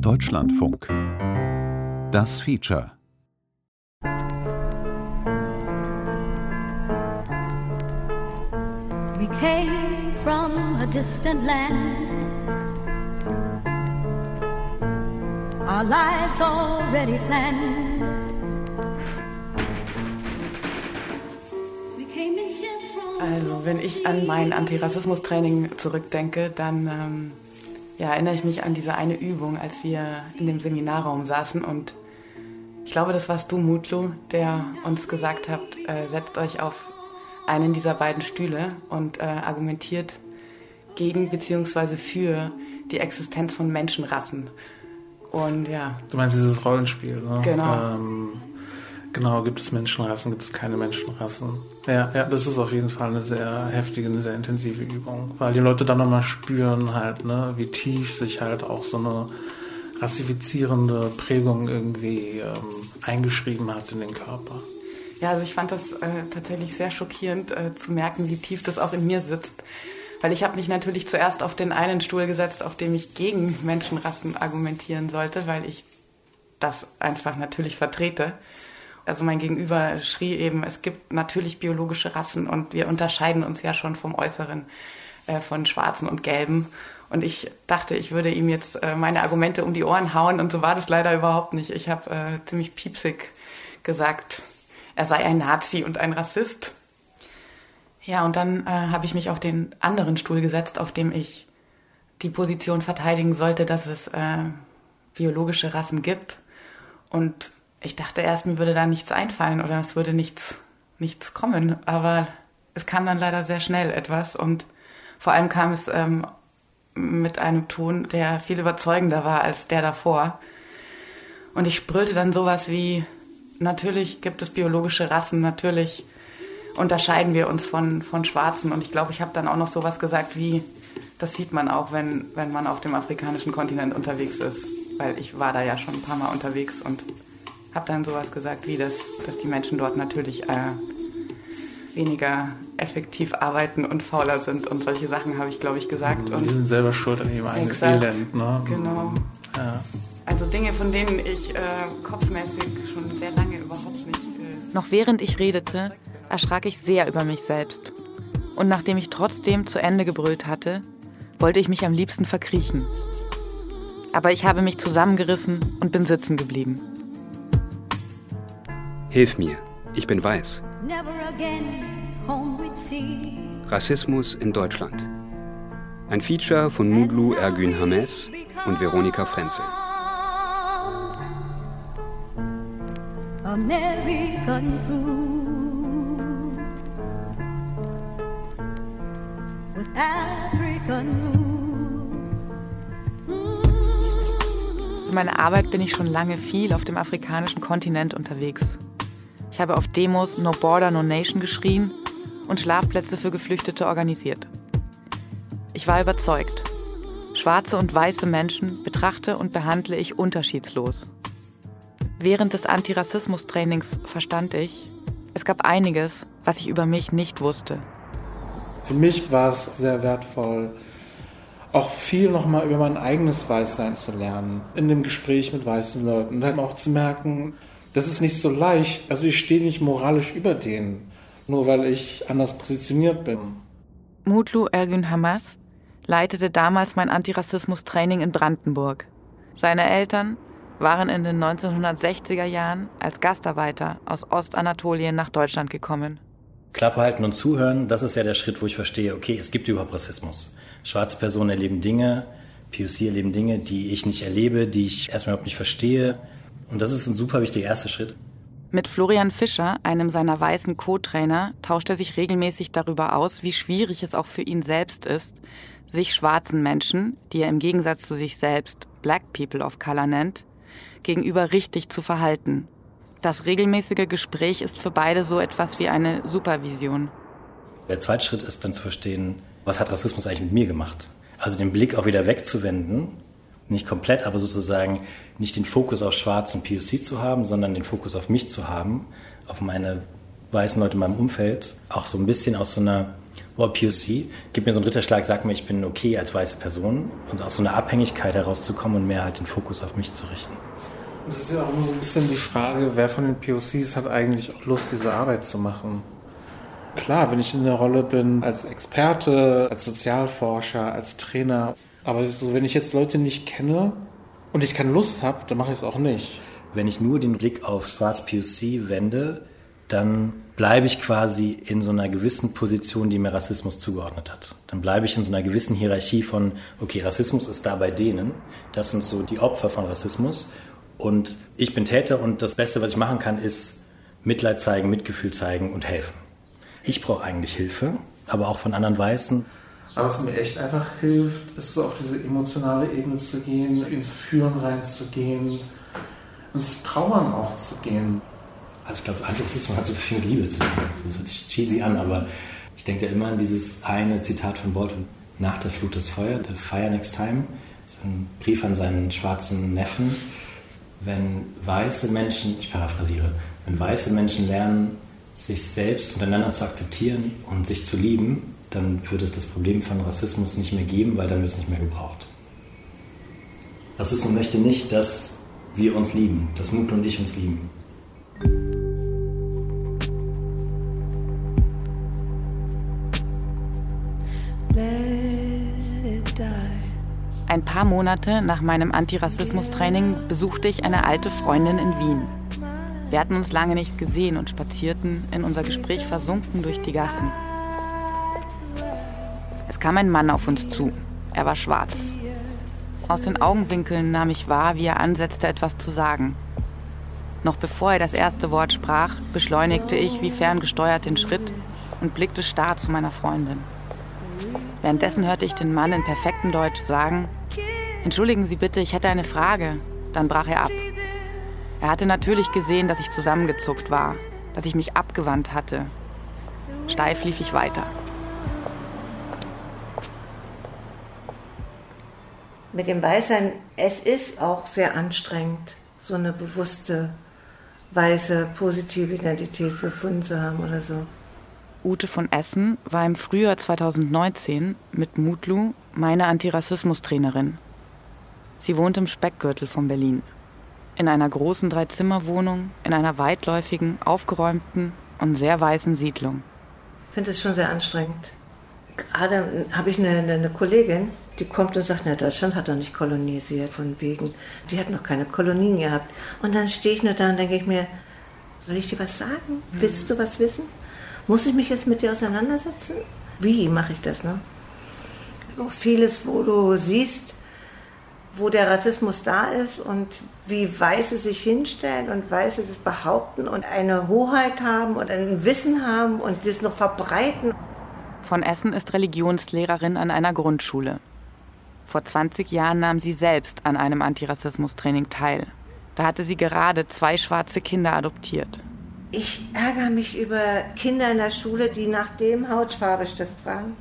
Deutschlandfunk. Das Feature. We came from a distant land. Our lives already planned. Also wenn ich an mein Antirassismus-Training zurückdenke, dann ähm, ja, erinnere ich mich an diese eine Übung, als wir in dem Seminarraum saßen und ich glaube, das warst du, Mutlu, der uns gesagt hat, äh, setzt euch auf einen dieser beiden Stühle und äh, argumentiert gegen bzw. für die Existenz von Menschenrassen. Und ja. Du meinst dieses Rollenspiel, ne? Genau. Ähm, Genau, gibt es Menschenrassen, gibt es keine Menschenrassen. Ja, ja, das ist auf jeden Fall eine sehr heftige, eine sehr intensive Übung, weil die Leute dann nochmal spüren halt, ne, wie tief sich halt auch so eine rassifizierende Prägung irgendwie ähm, eingeschrieben hat in den Körper. Ja, also ich fand das äh, tatsächlich sehr schockierend äh, zu merken, wie tief das auch in mir sitzt. Weil ich habe mich natürlich zuerst auf den einen Stuhl gesetzt, auf dem ich gegen Menschenrassen argumentieren sollte, weil ich das einfach natürlich vertrete also mein Gegenüber schrie eben, es gibt natürlich biologische Rassen und wir unterscheiden uns ja schon vom Äußeren äh, von Schwarzen und Gelben. Und ich dachte, ich würde ihm jetzt äh, meine Argumente um die Ohren hauen und so war das leider überhaupt nicht. Ich habe äh, ziemlich piepsig gesagt, er sei ein Nazi und ein Rassist. Ja, und dann äh, habe ich mich auf den anderen Stuhl gesetzt, auf dem ich die Position verteidigen sollte, dass es äh, biologische Rassen gibt. Und ich dachte erst, mir würde da nichts einfallen oder es würde nichts, nichts kommen. Aber es kam dann leider sehr schnell etwas und vor allem kam es ähm, mit einem Ton, der viel überzeugender war als der davor. Und ich brüllte dann sowas wie, natürlich gibt es biologische Rassen, natürlich unterscheiden wir uns von, von Schwarzen. Und ich glaube, ich habe dann auch noch sowas gesagt wie, das sieht man auch, wenn, wenn man auf dem afrikanischen Kontinent unterwegs ist. Weil ich war da ja schon ein paar Mal unterwegs und habe dann sowas gesagt wie, das, dass die Menschen dort natürlich äh, weniger effektiv arbeiten und fauler sind und solche Sachen habe ich, glaube ich, gesagt. Die sind selber schuld an ihrem eigenen Elend. Ne? Genau. Ja. Also Dinge, von denen ich äh, kopfmäßig schon sehr lange überhaupt nicht... Äh Noch während ich redete, erschrak ich sehr über mich selbst. Und nachdem ich trotzdem zu Ende gebrüllt hatte, wollte ich mich am liebsten verkriechen. Aber ich habe mich zusammengerissen und bin sitzen geblieben. Hilf mir, ich bin weiß. Rassismus in Deutschland. Ein Feature von Mudlu Ergün Hames und Veronika Frenzel. American food with African roots. Für meine Arbeit bin ich schon lange viel auf dem afrikanischen Kontinent unterwegs. Ich habe auf Demos No Border, No Nation geschrien und Schlafplätze für Geflüchtete organisiert. Ich war überzeugt. Schwarze und weiße Menschen betrachte und behandle ich unterschiedslos. Während des Antirassismus-Trainings verstand ich, es gab einiges, was ich über mich nicht wusste. Für mich war es sehr wertvoll, auch viel nochmal über mein eigenes Weißsein zu lernen, in dem Gespräch mit weißen Leuten und dann auch zu merken, das ist nicht so leicht. Also ich stehe nicht moralisch über denen, nur weil ich anders positioniert bin. Mutlu Ergün Hamas leitete damals mein Antirassismus-Training in Brandenburg. Seine Eltern waren in den 1960er Jahren als Gastarbeiter aus Ostanatolien nach Deutschland gekommen. Klappe halten und zuhören, das ist ja der Schritt, wo ich verstehe, okay, es gibt überhaupt Rassismus. Schwarze Personen erleben Dinge, POC erleben Dinge, die ich nicht erlebe, die ich erstmal überhaupt nicht verstehe. Und das ist ein super wichtiger erster Schritt. Mit Florian Fischer, einem seiner weißen Co-Trainer, tauscht er sich regelmäßig darüber aus, wie schwierig es auch für ihn selbst ist, sich schwarzen Menschen, die er im Gegensatz zu sich selbst Black People of Color nennt, gegenüber richtig zu verhalten. Das regelmäßige Gespräch ist für beide so etwas wie eine Supervision. Der zweite Schritt ist dann zu verstehen, was hat Rassismus eigentlich mit mir gemacht? Also den Blick auch wieder wegzuwenden nicht komplett, aber sozusagen nicht den Fokus auf Schwarz und POC zu haben, sondern den Fokus auf mich zu haben, auf meine weißen Leute in meinem Umfeld, auch so ein bisschen aus so einer Boah, POC, gib mir so einen Ritterschlag, sag mir, ich bin okay als weiße Person und aus so einer Abhängigkeit herauszukommen und mehr halt den Fokus auf mich zu richten. Das ist ja auch immer so ein bisschen die Frage, wer von den POCs hat eigentlich auch Lust, diese Arbeit zu machen. Klar, wenn ich in der Rolle bin als Experte, als Sozialforscher, als Trainer, aber so, wenn ich jetzt Leute nicht kenne und ich keine Lust habe, dann mache ich es auch nicht. Wenn ich nur den Blick auf Schwarz POC wende, dann bleibe ich quasi in so einer gewissen Position, die mir Rassismus zugeordnet hat. Dann bleibe ich in so einer gewissen Hierarchie von, okay, Rassismus ist da bei denen, das sind so die Opfer von Rassismus und ich bin Täter und das Beste, was ich machen kann, ist Mitleid zeigen, Mitgefühl zeigen und helfen. Ich brauche eigentlich Hilfe, aber auch von anderen Weißen. Aber was mir echt einfach hilft, ist so auf diese emotionale Ebene zu gehen, ins Führen reinzugehen, ins Trauern auch zu gehen. Also ich glaube, Antirassismus hat so viel mit Liebe zu tun. Das hört sich cheesy an, aber ich denke da immer an dieses eine Zitat von Baldwin, nach der Flut das Feuer, The Fire Next Time. Ist ein Brief an seinen schwarzen Neffen. Wenn weiße Menschen, ich paraphrasiere, wenn weiße Menschen lernen, sich selbst untereinander zu akzeptieren und sich zu lieben, dann wird es das Problem von Rassismus nicht mehr geben, weil dann wird es nicht mehr gebraucht. Rassismus möchte nicht, dass wir uns lieben, dass Mutlu und ich uns lieben. Ein paar Monate nach meinem Antirassismus-Training besuchte ich eine alte Freundin in Wien. Wir hatten uns lange nicht gesehen und spazierten in unser Gespräch versunken durch die Gassen. Kam ein Mann auf uns zu. Er war schwarz. Aus den Augenwinkeln nahm ich wahr, wie er ansetzte, etwas zu sagen. Noch bevor er das erste Wort sprach, beschleunigte ich wie ferngesteuert den Schritt und blickte starr zu meiner Freundin. Währenddessen hörte ich den Mann in perfektem Deutsch sagen, Entschuldigen Sie bitte, ich hätte eine Frage. Dann brach er ab. Er hatte natürlich gesehen, dass ich zusammengezuckt war, dass ich mich abgewandt hatte. Steif lief ich weiter. Mit dem Weißsein, es ist auch sehr anstrengend, so eine bewusste, weiße, positive Identität gefunden zu haben oder so. Ute von Essen war im Frühjahr 2019 mit Mutlu meine Antirassismus-Trainerin. Sie wohnt im Speckgürtel von Berlin. In einer großen Dreizimmerwohnung, in einer weitläufigen, aufgeräumten und sehr weißen Siedlung. Ich finde es schon sehr anstrengend. Gerade habe ich eine, eine, Kollegin, die kommt und sagt, na, Deutschland hat doch nicht kolonisiert, von wegen. Die hat noch keine Kolonien gehabt. Und dann stehe ich nur da und denke ich mir, soll ich dir was sagen? Willst du was wissen? Muss ich mich jetzt mit dir auseinandersetzen? Wie mache ich das? Ne? So vieles, wo du siehst, wo der Rassismus da ist und wie Weiße sich hinstellen und Weiße das behaupten und eine Hoheit haben und ein Wissen haben und das noch verbreiten. Von Essen ist Religionslehrerin an einer Grundschule. Vor 20 Jahren nahm sie selbst an einem Antirassismus-Training teil. Da hatte sie gerade zwei schwarze Kinder adoptiert. Ich ärgere mich über Kinder in der Schule, die nach dem Hautfarbestift fragen.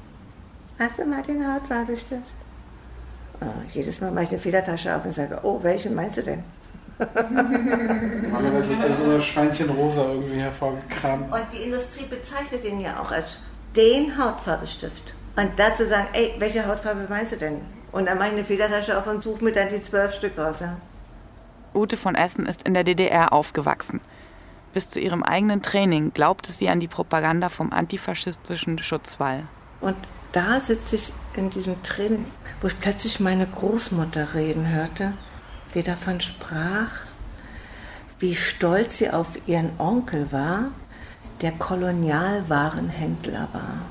Hast du mal den Hautfarbestift? Oh, jedes Mal mache ich eine Federtasche auf und sage, oh, welchen meinst du denn? Normalerweise wird da so ein Schweinchenrosa irgendwie hervorgekramt. Und die Industrie bezeichnet ihn ja auch als den Hautfarbestift. Und dazu sagen, ey, welche Hautfarbe meinst du denn? Und dann mache ich eine Federtasche auf und suche mir dann die zwölf Stück raus. Ja? Ute von Essen ist in der DDR aufgewachsen. Bis zu ihrem eigenen Training glaubte sie an die Propaganda vom antifaschistischen Schutzwall. Und da sitze ich in diesem Training, wo ich plötzlich meine Großmutter reden hörte, die davon sprach, wie stolz sie auf ihren Onkel war, der Kolonialwarenhändler war.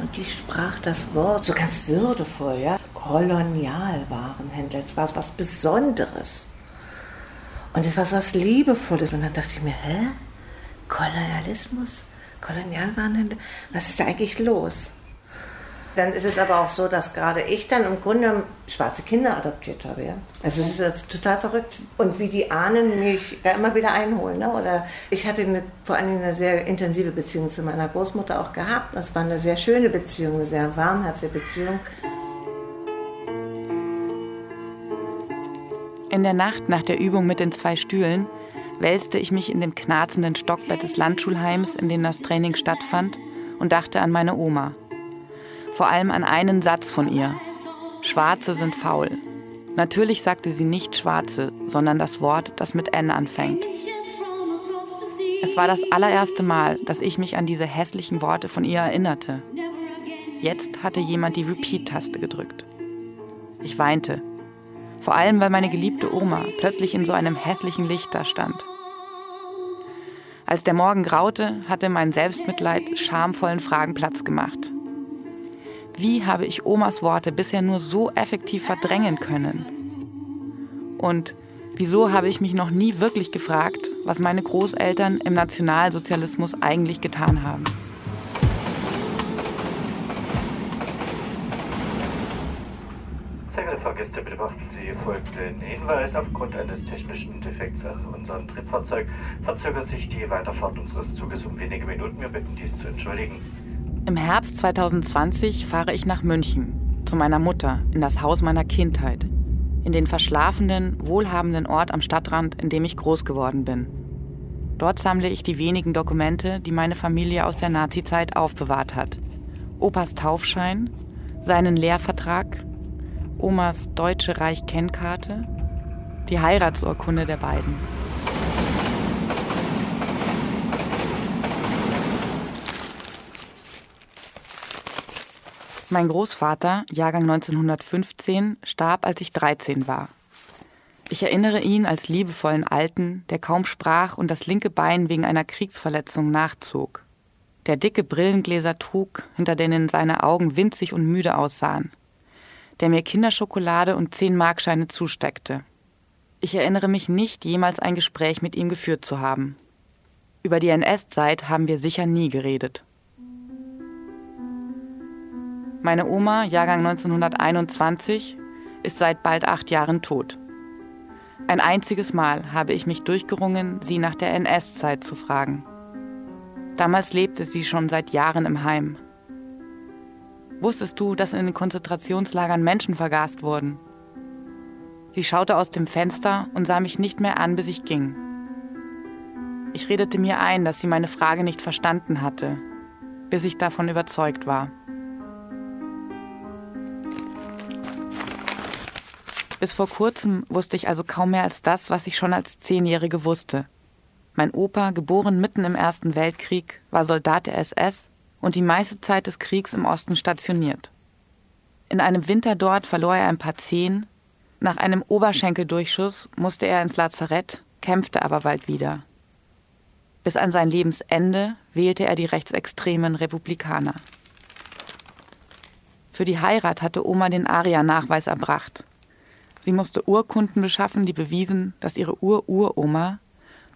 Und die sprach das Wort so ganz würdevoll, ja. Kolonialwarenhändler, das war was Besonderes. Und es war was Liebevolles. Und dann dachte ich mir, hä? Kolonialismus? Kolonialwarenhändler? Was ist da eigentlich los? Dann ist es aber auch so, dass gerade ich dann im Grunde schwarze Kinder adoptiert habe. Ja? Also es ist äh, total verrückt. Und wie die Ahnen mich da immer wieder einholen. Ne? Oder ich hatte eine, vor allem eine sehr intensive Beziehung zu meiner Großmutter auch gehabt. Das war eine sehr schöne Beziehung, eine sehr warmherzige Beziehung. In der Nacht nach der Übung mit den zwei Stühlen wälzte ich mich in dem knarzenden Stockbett des Landschulheims, in dem das Training stattfand, und dachte an meine Oma. Vor allem an einen Satz von ihr. Schwarze sind faul. Natürlich sagte sie nicht Schwarze, sondern das Wort, das mit N anfängt. Es war das allererste Mal, dass ich mich an diese hässlichen Worte von ihr erinnerte. Jetzt hatte jemand die Repeat-Taste gedrückt. Ich weinte. Vor allem, weil meine geliebte Oma plötzlich in so einem hässlichen Licht da stand. Als der Morgen graute, hatte mein Selbstmitleid schamvollen Fragen Platz gemacht. Wie habe ich Omas Worte bisher nur so effektiv verdrängen können? Und wieso habe ich mich noch nie wirklich gefragt, was meine Großeltern im Nationalsozialismus eigentlich getan haben? Fahrgäste, bitte beachten Sie folgenden Hinweis. Aufgrund eines technischen Defekts an unserem Triebfahrzeug verzögert sich die Weiterfahrt unseres Zuges um wenige Minuten. Wir bitten dies zu entschuldigen. Im Herbst 2020 fahre ich nach München, zu meiner Mutter, in das Haus meiner Kindheit, in den verschlafenen, wohlhabenden Ort am Stadtrand, in dem ich groß geworden bin. Dort sammle ich die wenigen Dokumente, die meine Familie aus der Nazizeit aufbewahrt hat. Opas Taufschein, seinen Lehrvertrag, Omas Deutsche Reich-Kennkarte, die Heiratsurkunde der beiden. Mein Großvater, Jahrgang 1915, starb, als ich 13 war. Ich erinnere ihn als liebevollen Alten, der kaum sprach und das linke Bein wegen einer Kriegsverletzung nachzog. Der dicke Brillengläser trug, hinter denen seine Augen winzig und müde aussahen der mir Kinderschokolade und zehn Markscheine zusteckte. Ich erinnere mich nicht, jemals ein Gespräch mit ihm geführt zu haben. Über die NS-Zeit haben wir sicher nie geredet. Meine Oma, Jahrgang 1921, ist seit bald acht Jahren tot. Ein einziges Mal habe ich mich durchgerungen, sie nach der NS-Zeit zu fragen. Damals lebte sie schon seit Jahren im Heim. Wusstest du, dass in den Konzentrationslagern Menschen vergast wurden? Sie schaute aus dem Fenster und sah mich nicht mehr an, bis ich ging. Ich redete mir ein, dass sie meine Frage nicht verstanden hatte, bis ich davon überzeugt war. Bis vor kurzem wusste ich also kaum mehr als das, was ich schon als Zehnjährige wusste. Mein Opa, geboren mitten im Ersten Weltkrieg, war Soldat der SS und die meiste Zeit des Kriegs im Osten stationiert. In einem Winter dort verlor er ein paar Zehen. Nach einem Oberschenkeldurchschuss musste er ins Lazarett, kämpfte aber bald wieder. Bis an sein Lebensende wählte er die rechtsextremen Republikaner. Für die Heirat hatte Oma den ARIA-Nachweis erbracht. Sie musste Urkunden beschaffen, die bewiesen, dass ihre Ur-Uroma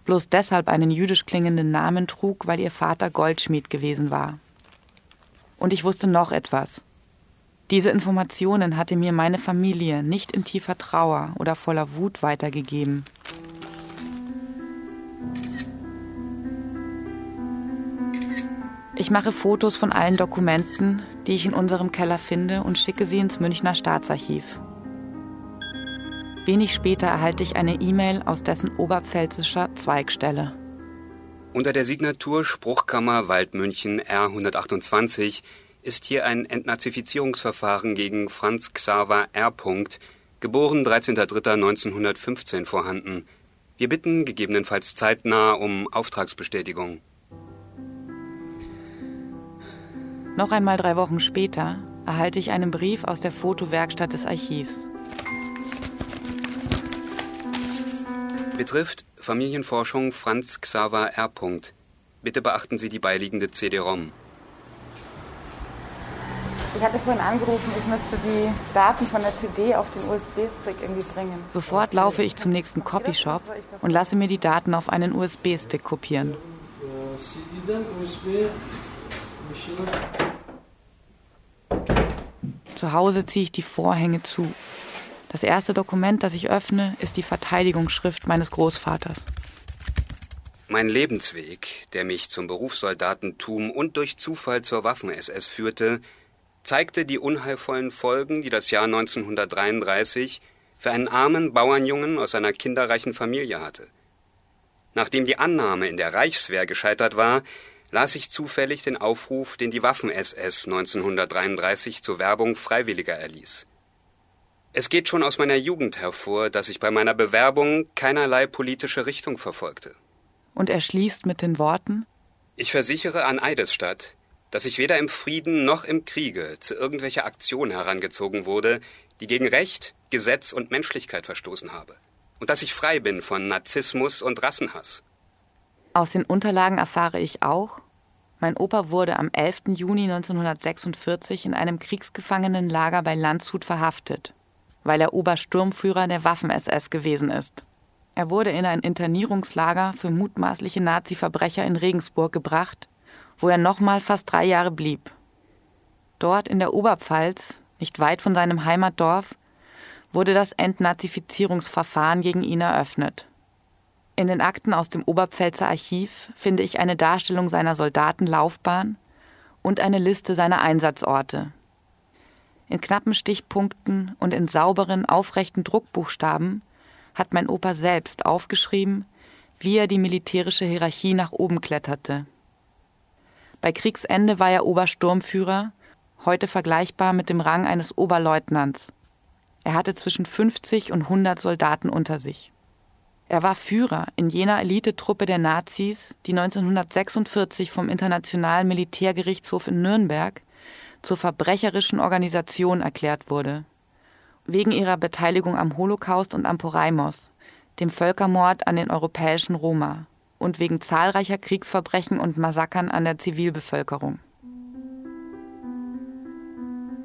bloß deshalb einen jüdisch klingenden Namen trug, weil ihr Vater Goldschmied gewesen war. Und ich wusste noch etwas. Diese Informationen hatte mir meine Familie nicht in tiefer Trauer oder voller Wut weitergegeben. Ich mache Fotos von allen Dokumenten, die ich in unserem Keller finde und schicke sie ins Münchner Staatsarchiv. Wenig später erhalte ich eine E-Mail aus dessen oberpfälzischer Zweigstelle. Unter der Signatur Spruchkammer Waldmünchen R 128 ist hier ein Entnazifizierungsverfahren gegen Franz Xaver R. geboren 13.03.1915 vorhanden. Wir bitten gegebenenfalls zeitnah um Auftragsbestätigung. Noch einmal drei Wochen später erhalte ich einen Brief aus der Fotowerkstatt des Archivs. Betrifft Familienforschung Franz Xaver R. Bitte beachten Sie die beiliegende CD-ROM. Ich hatte vorhin angerufen, ich müsste die Daten von der CD auf den USB-Stick irgendwie bringen. Sofort laufe ich zum nächsten Copyshop und lasse mir die Daten auf einen USB-Stick kopieren. Zu Hause ziehe ich die Vorhänge zu. Das erste Dokument, das ich öffne, ist die Verteidigungsschrift meines Großvaters. Mein Lebensweg, der mich zum Berufssoldatentum und durch Zufall zur Waffen-SS führte, zeigte die unheilvollen Folgen, die das Jahr 1933 für einen armen Bauernjungen aus einer kinderreichen Familie hatte. Nachdem die Annahme in der Reichswehr gescheitert war, las ich zufällig den Aufruf, den die Waffen-SS 1933 zur Werbung Freiwilliger erließ. Es geht schon aus meiner Jugend hervor, dass ich bei meiner Bewerbung keinerlei politische Richtung verfolgte. Und er schließt mit den Worten Ich versichere an Eidesstadt, dass ich weder im Frieden noch im Kriege zu irgendwelcher Aktion herangezogen wurde, die gegen Recht, Gesetz und Menschlichkeit verstoßen habe, und dass ich frei bin von Narzissmus und Rassenhass. Aus den Unterlagen erfahre ich auch, mein Opa wurde am 11. Juni 1946 in einem Kriegsgefangenenlager bei Landshut verhaftet, weil er Obersturmführer der Waffen-SS gewesen ist. Er wurde in ein Internierungslager für mutmaßliche Nazi-Verbrecher in Regensburg gebracht, wo er nochmal fast drei Jahre blieb. Dort in der Oberpfalz, nicht weit von seinem Heimatdorf, wurde das Entnazifizierungsverfahren gegen ihn eröffnet. In den Akten aus dem Oberpfälzer Archiv finde ich eine Darstellung seiner Soldatenlaufbahn und eine Liste seiner Einsatzorte. In knappen Stichpunkten und in sauberen, aufrechten Druckbuchstaben hat mein Opa selbst aufgeschrieben, wie er die militärische Hierarchie nach oben kletterte. Bei Kriegsende war er Obersturmführer, heute vergleichbar mit dem Rang eines Oberleutnants. Er hatte zwischen 50 und 100 Soldaten unter sich. Er war Führer in jener Elitetruppe der Nazis, die 1946 vom Internationalen Militärgerichtshof in Nürnberg zur verbrecherischen Organisation erklärt wurde. Wegen ihrer Beteiligung am Holocaust und am Poraimos, dem Völkermord an den europäischen Roma, und wegen zahlreicher Kriegsverbrechen und Massakern an der Zivilbevölkerung.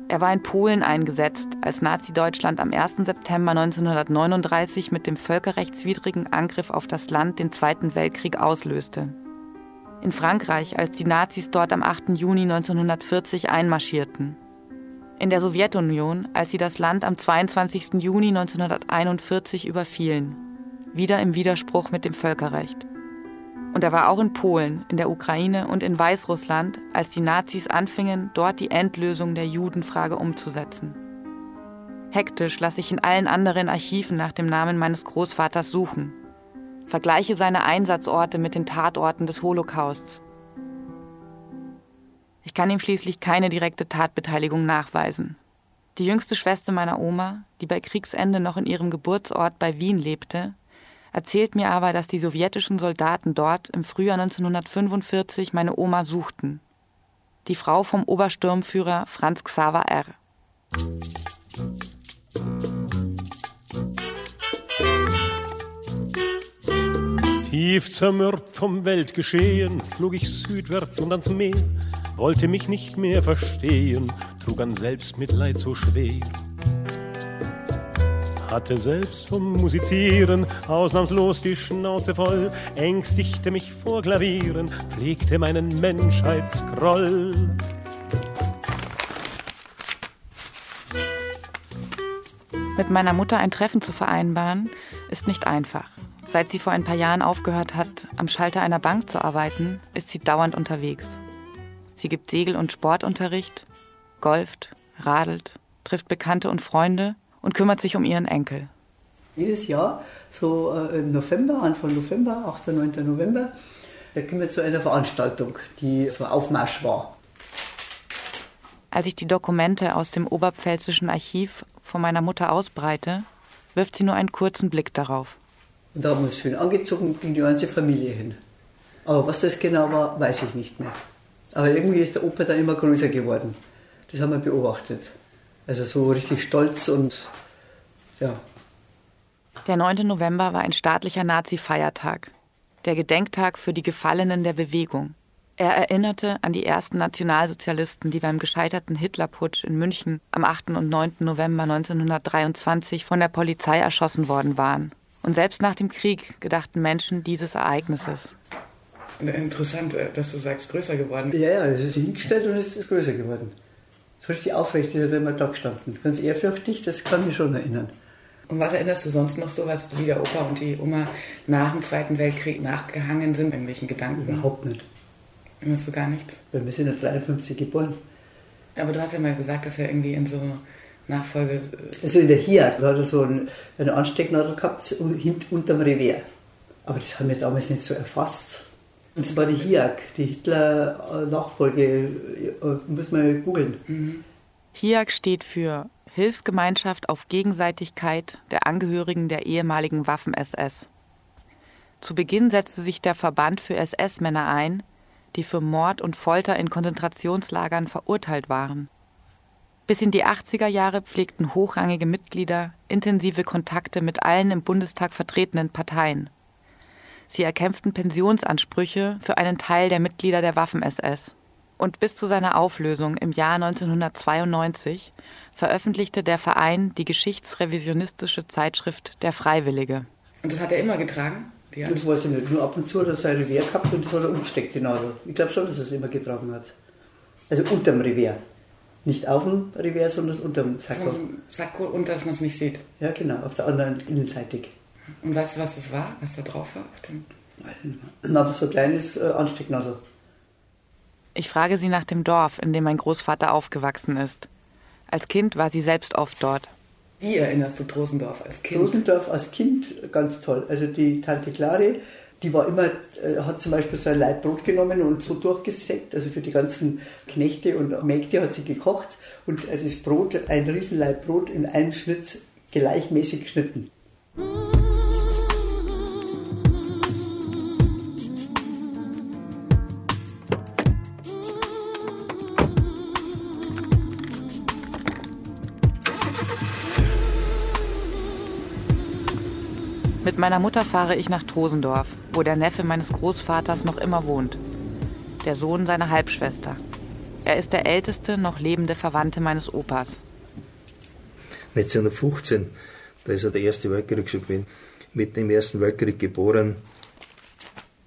Er war in Polen eingesetzt, als Nazi-Deutschland am 1. September 1939 mit dem völkerrechtswidrigen Angriff auf das Land den Zweiten Weltkrieg auslöste. In Frankreich, als die Nazis dort am 8. Juni 1940 einmarschierten. In der Sowjetunion, als sie das Land am 22. Juni 1941 überfielen. Wieder im Widerspruch mit dem Völkerrecht. Und er war auch in Polen, in der Ukraine und in Weißrussland, als die Nazis anfingen, dort die Endlösung der Judenfrage umzusetzen. Hektisch lasse ich in allen anderen Archiven nach dem Namen meines Großvaters suchen. Vergleiche seine Einsatzorte mit den Tatorten des Holocausts. Ich kann ihm schließlich keine direkte Tatbeteiligung nachweisen. Die jüngste Schwester meiner Oma, die bei Kriegsende noch in ihrem Geburtsort bei Wien lebte, erzählt mir aber, dass die sowjetischen Soldaten dort im Frühjahr 1945 meine Oma suchten. Die Frau vom Obersturmführer Franz Xaver R. Tief zermürbt vom Weltgeschehen flog ich südwärts und ans Meer, wollte mich nicht mehr verstehen, trug an Selbstmitleid so schwer hatte selbst vom Musizieren ausnahmslos die Schnauze voll, ängstigte mich vor Klavieren, pflegte meinen Menschheitsgroll. Mit meiner Mutter ein Treffen zu vereinbaren, ist nicht einfach. Seit sie vor ein paar Jahren aufgehört hat, am Schalter einer Bank zu arbeiten, ist sie dauernd unterwegs. Sie gibt Segel- und Sportunterricht, golft, radelt, trifft Bekannte und Freunde und kümmert sich um ihren Enkel. Jedes Jahr, so äh, im November, Anfang November, 8. 9. November, da gehen wir zu einer Veranstaltung, die so Aufmarsch war. Als ich die Dokumente aus dem oberpfälzischen Archiv von meiner Mutter ausbreite, wirft sie nur einen kurzen Blick darauf. Und da haben wir uns schön angezogen, ging die ganze Familie hin. Aber was das genau war, weiß ich nicht mehr. Aber irgendwie ist der Opa dann immer größer geworden. Das haben wir beobachtet. Also so richtig stolz und ja. Der 9. November war ein staatlicher Nazi-Feiertag. Der Gedenktag für die Gefallenen der Bewegung. Er erinnerte an die ersten Nationalsozialisten, die beim gescheiterten Hitlerputsch in München am 8. und 9. November 1923 von der Polizei erschossen worden waren. Und selbst nach dem Krieg gedachten Menschen dieses Ereignisses. Interessant, äh, dass du sagst, größer geworden. Ja, ja, es ist hingestellt und es ist größer geworden so richtig aufrecht, ist er immer da gestanden. Ganz ehrfürchtig, das kann mich schon erinnern. Und was erinnerst du sonst noch so, was wie der Opa und die Oma nach dem Zweiten Weltkrieg nachgehangen sind? Irgendwelchen Gedanken? Überhaupt nicht. Erinnerst du gar nichts? Weil wir sind ja 53 geboren. Aber du hast ja mal gesagt, dass er irgendwie in so Nachfolge... Also in der HIA, da hat er so eine Anstecknadel gehabt, unterm Revier. Aber das haben wir damals nicht so erfasst. Und das war die HIAG, die Hitler-Nachfolge, muss man googeln. Mhm. HIAG steht für Hilfsgemeinschaft auf Gegenseitigkeit der Angehörigen der ehemaligen Waffen-SS. Zu Beginn setzte sich der Verband für SS-Männer ein, die für Mord und Folter in Konzentrationslagern verurteilt waren. Bis in die 80er Jahre pflegten hochrangige Mitglieder intensive Kontakte mit allen im Bundestag vertretenen Parteien. Sie erkämpften Pensionsansprüche für einen Teil der Mitglieder der Waffen-SS. Und bis zu seiner Auflösung im Jahr 1992 veröffentlichte der Verein die geschichtsrevisionistische Zeitschrift Der Freiwillige. Und das hat er immer getragen? Das weiß ich nicht. Nur ab und zu hat er sein Revier gehabt und das hat er umgesteckt, die Nadel. Ich glaube schon, dass er es immer getragen hat. Also unterm Revier. Nicht auf dem Revier, sondern unterm Sakko. Also Sakko und dass man es nicht sieht. Ja, genau, auf der anderen Innenseite. Und weißt du, was das war, was da drauf war? Auf dem aber so ein kleines äh, Anstecknadel. Ich frage sie nach dem Dorf, in dem mein Großvater aufgewachsen ist. Als Kind war sie selbst oft dort. Wie erinnerst du Drosendorf als Kind? Drosendorf als Kind ganz toll. Also die Tante Klare, die war immer, äh, hat zum Beispiel so ein Leib Brot genommen und so durchgesägt. Also für die ganzen Knechte und Mägde hat sie gekocht und also das Brot, ein Riesenleib Brot in einem Schnitt gleichmäßig geschnitten. Mit meiner Mutter fahre ich nach Trosendorf, wo der Neffe meines Großvaters noch immer wohnt. Der Sohn seiner Halbschwester. Er ist der älteste noch lebende Verwandte meines Opas. 1915, da ist er der Erste Weltkrieg schon gewesen. Mitten im Ersten Weltkrieg geboren.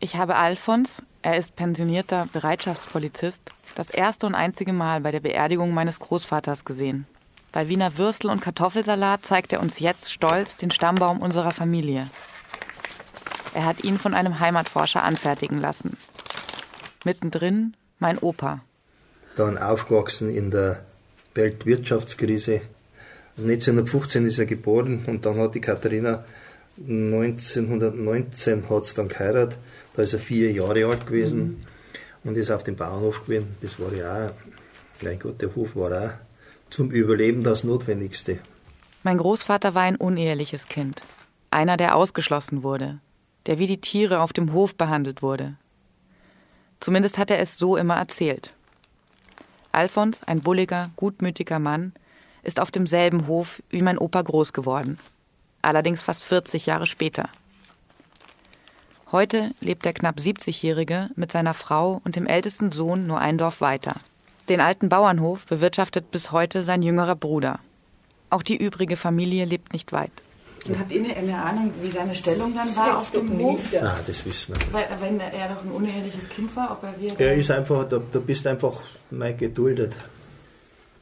Ich habe Alfons, er ist pensionierter Bereitschaftspolizist, das erste und einzige Mal bei der Beerdigung meines Großvaters gesehen. Bei Wiener Würstel und Kartoffelsalat zeigt er uns jetzt stolz den Stammbaum unserer Familie. Er hat ihn von einem Heimatforscher anfertigen lassen. Mittendrin mein Opa. Dann aufgewachsen in der Weltwirtschaftskrise. 1915 ist er geboren und dann hat die Katharina 1919 hat dann geheiratet. Da ist er vier Jahre alt gewesen mhm. und ist auf dem Bauernhof gewesen. Das war ja auch, mein Gott, der Hof war auch zum Überleben das Notwendigste. Mein Großvater war ein uneheliches Kind. Einer, der ausgeschlossen wurde, der wie die Tiere auf dem Hof behandelt wurde. Zumindest hat er es so immer erzählt. Alfons, ein bulliger, gutmütiger Mann, ist auf demselben Hof wie mein Opa groß geworden. Allerdings fast 40 Jahre später. Heute lebt der knapp 70-Jährige mit seiner Frau und dem ältesten Sohn nur ein Dorf weiter. Den alten Bauernhof bewirtschaftet bis heute sein jüngerer Bruder. Auch die übrige Familie lebt nicht weit. Und habt ihr eine, Ahnung, wie seine Stellung dann war auf dem Hof? Ah, das wissen wir nicht. Weil, wenn er doch ein uneheliches Kind war, ob er wieder... Er ist einfach, da, da bist einfach mal geduldet.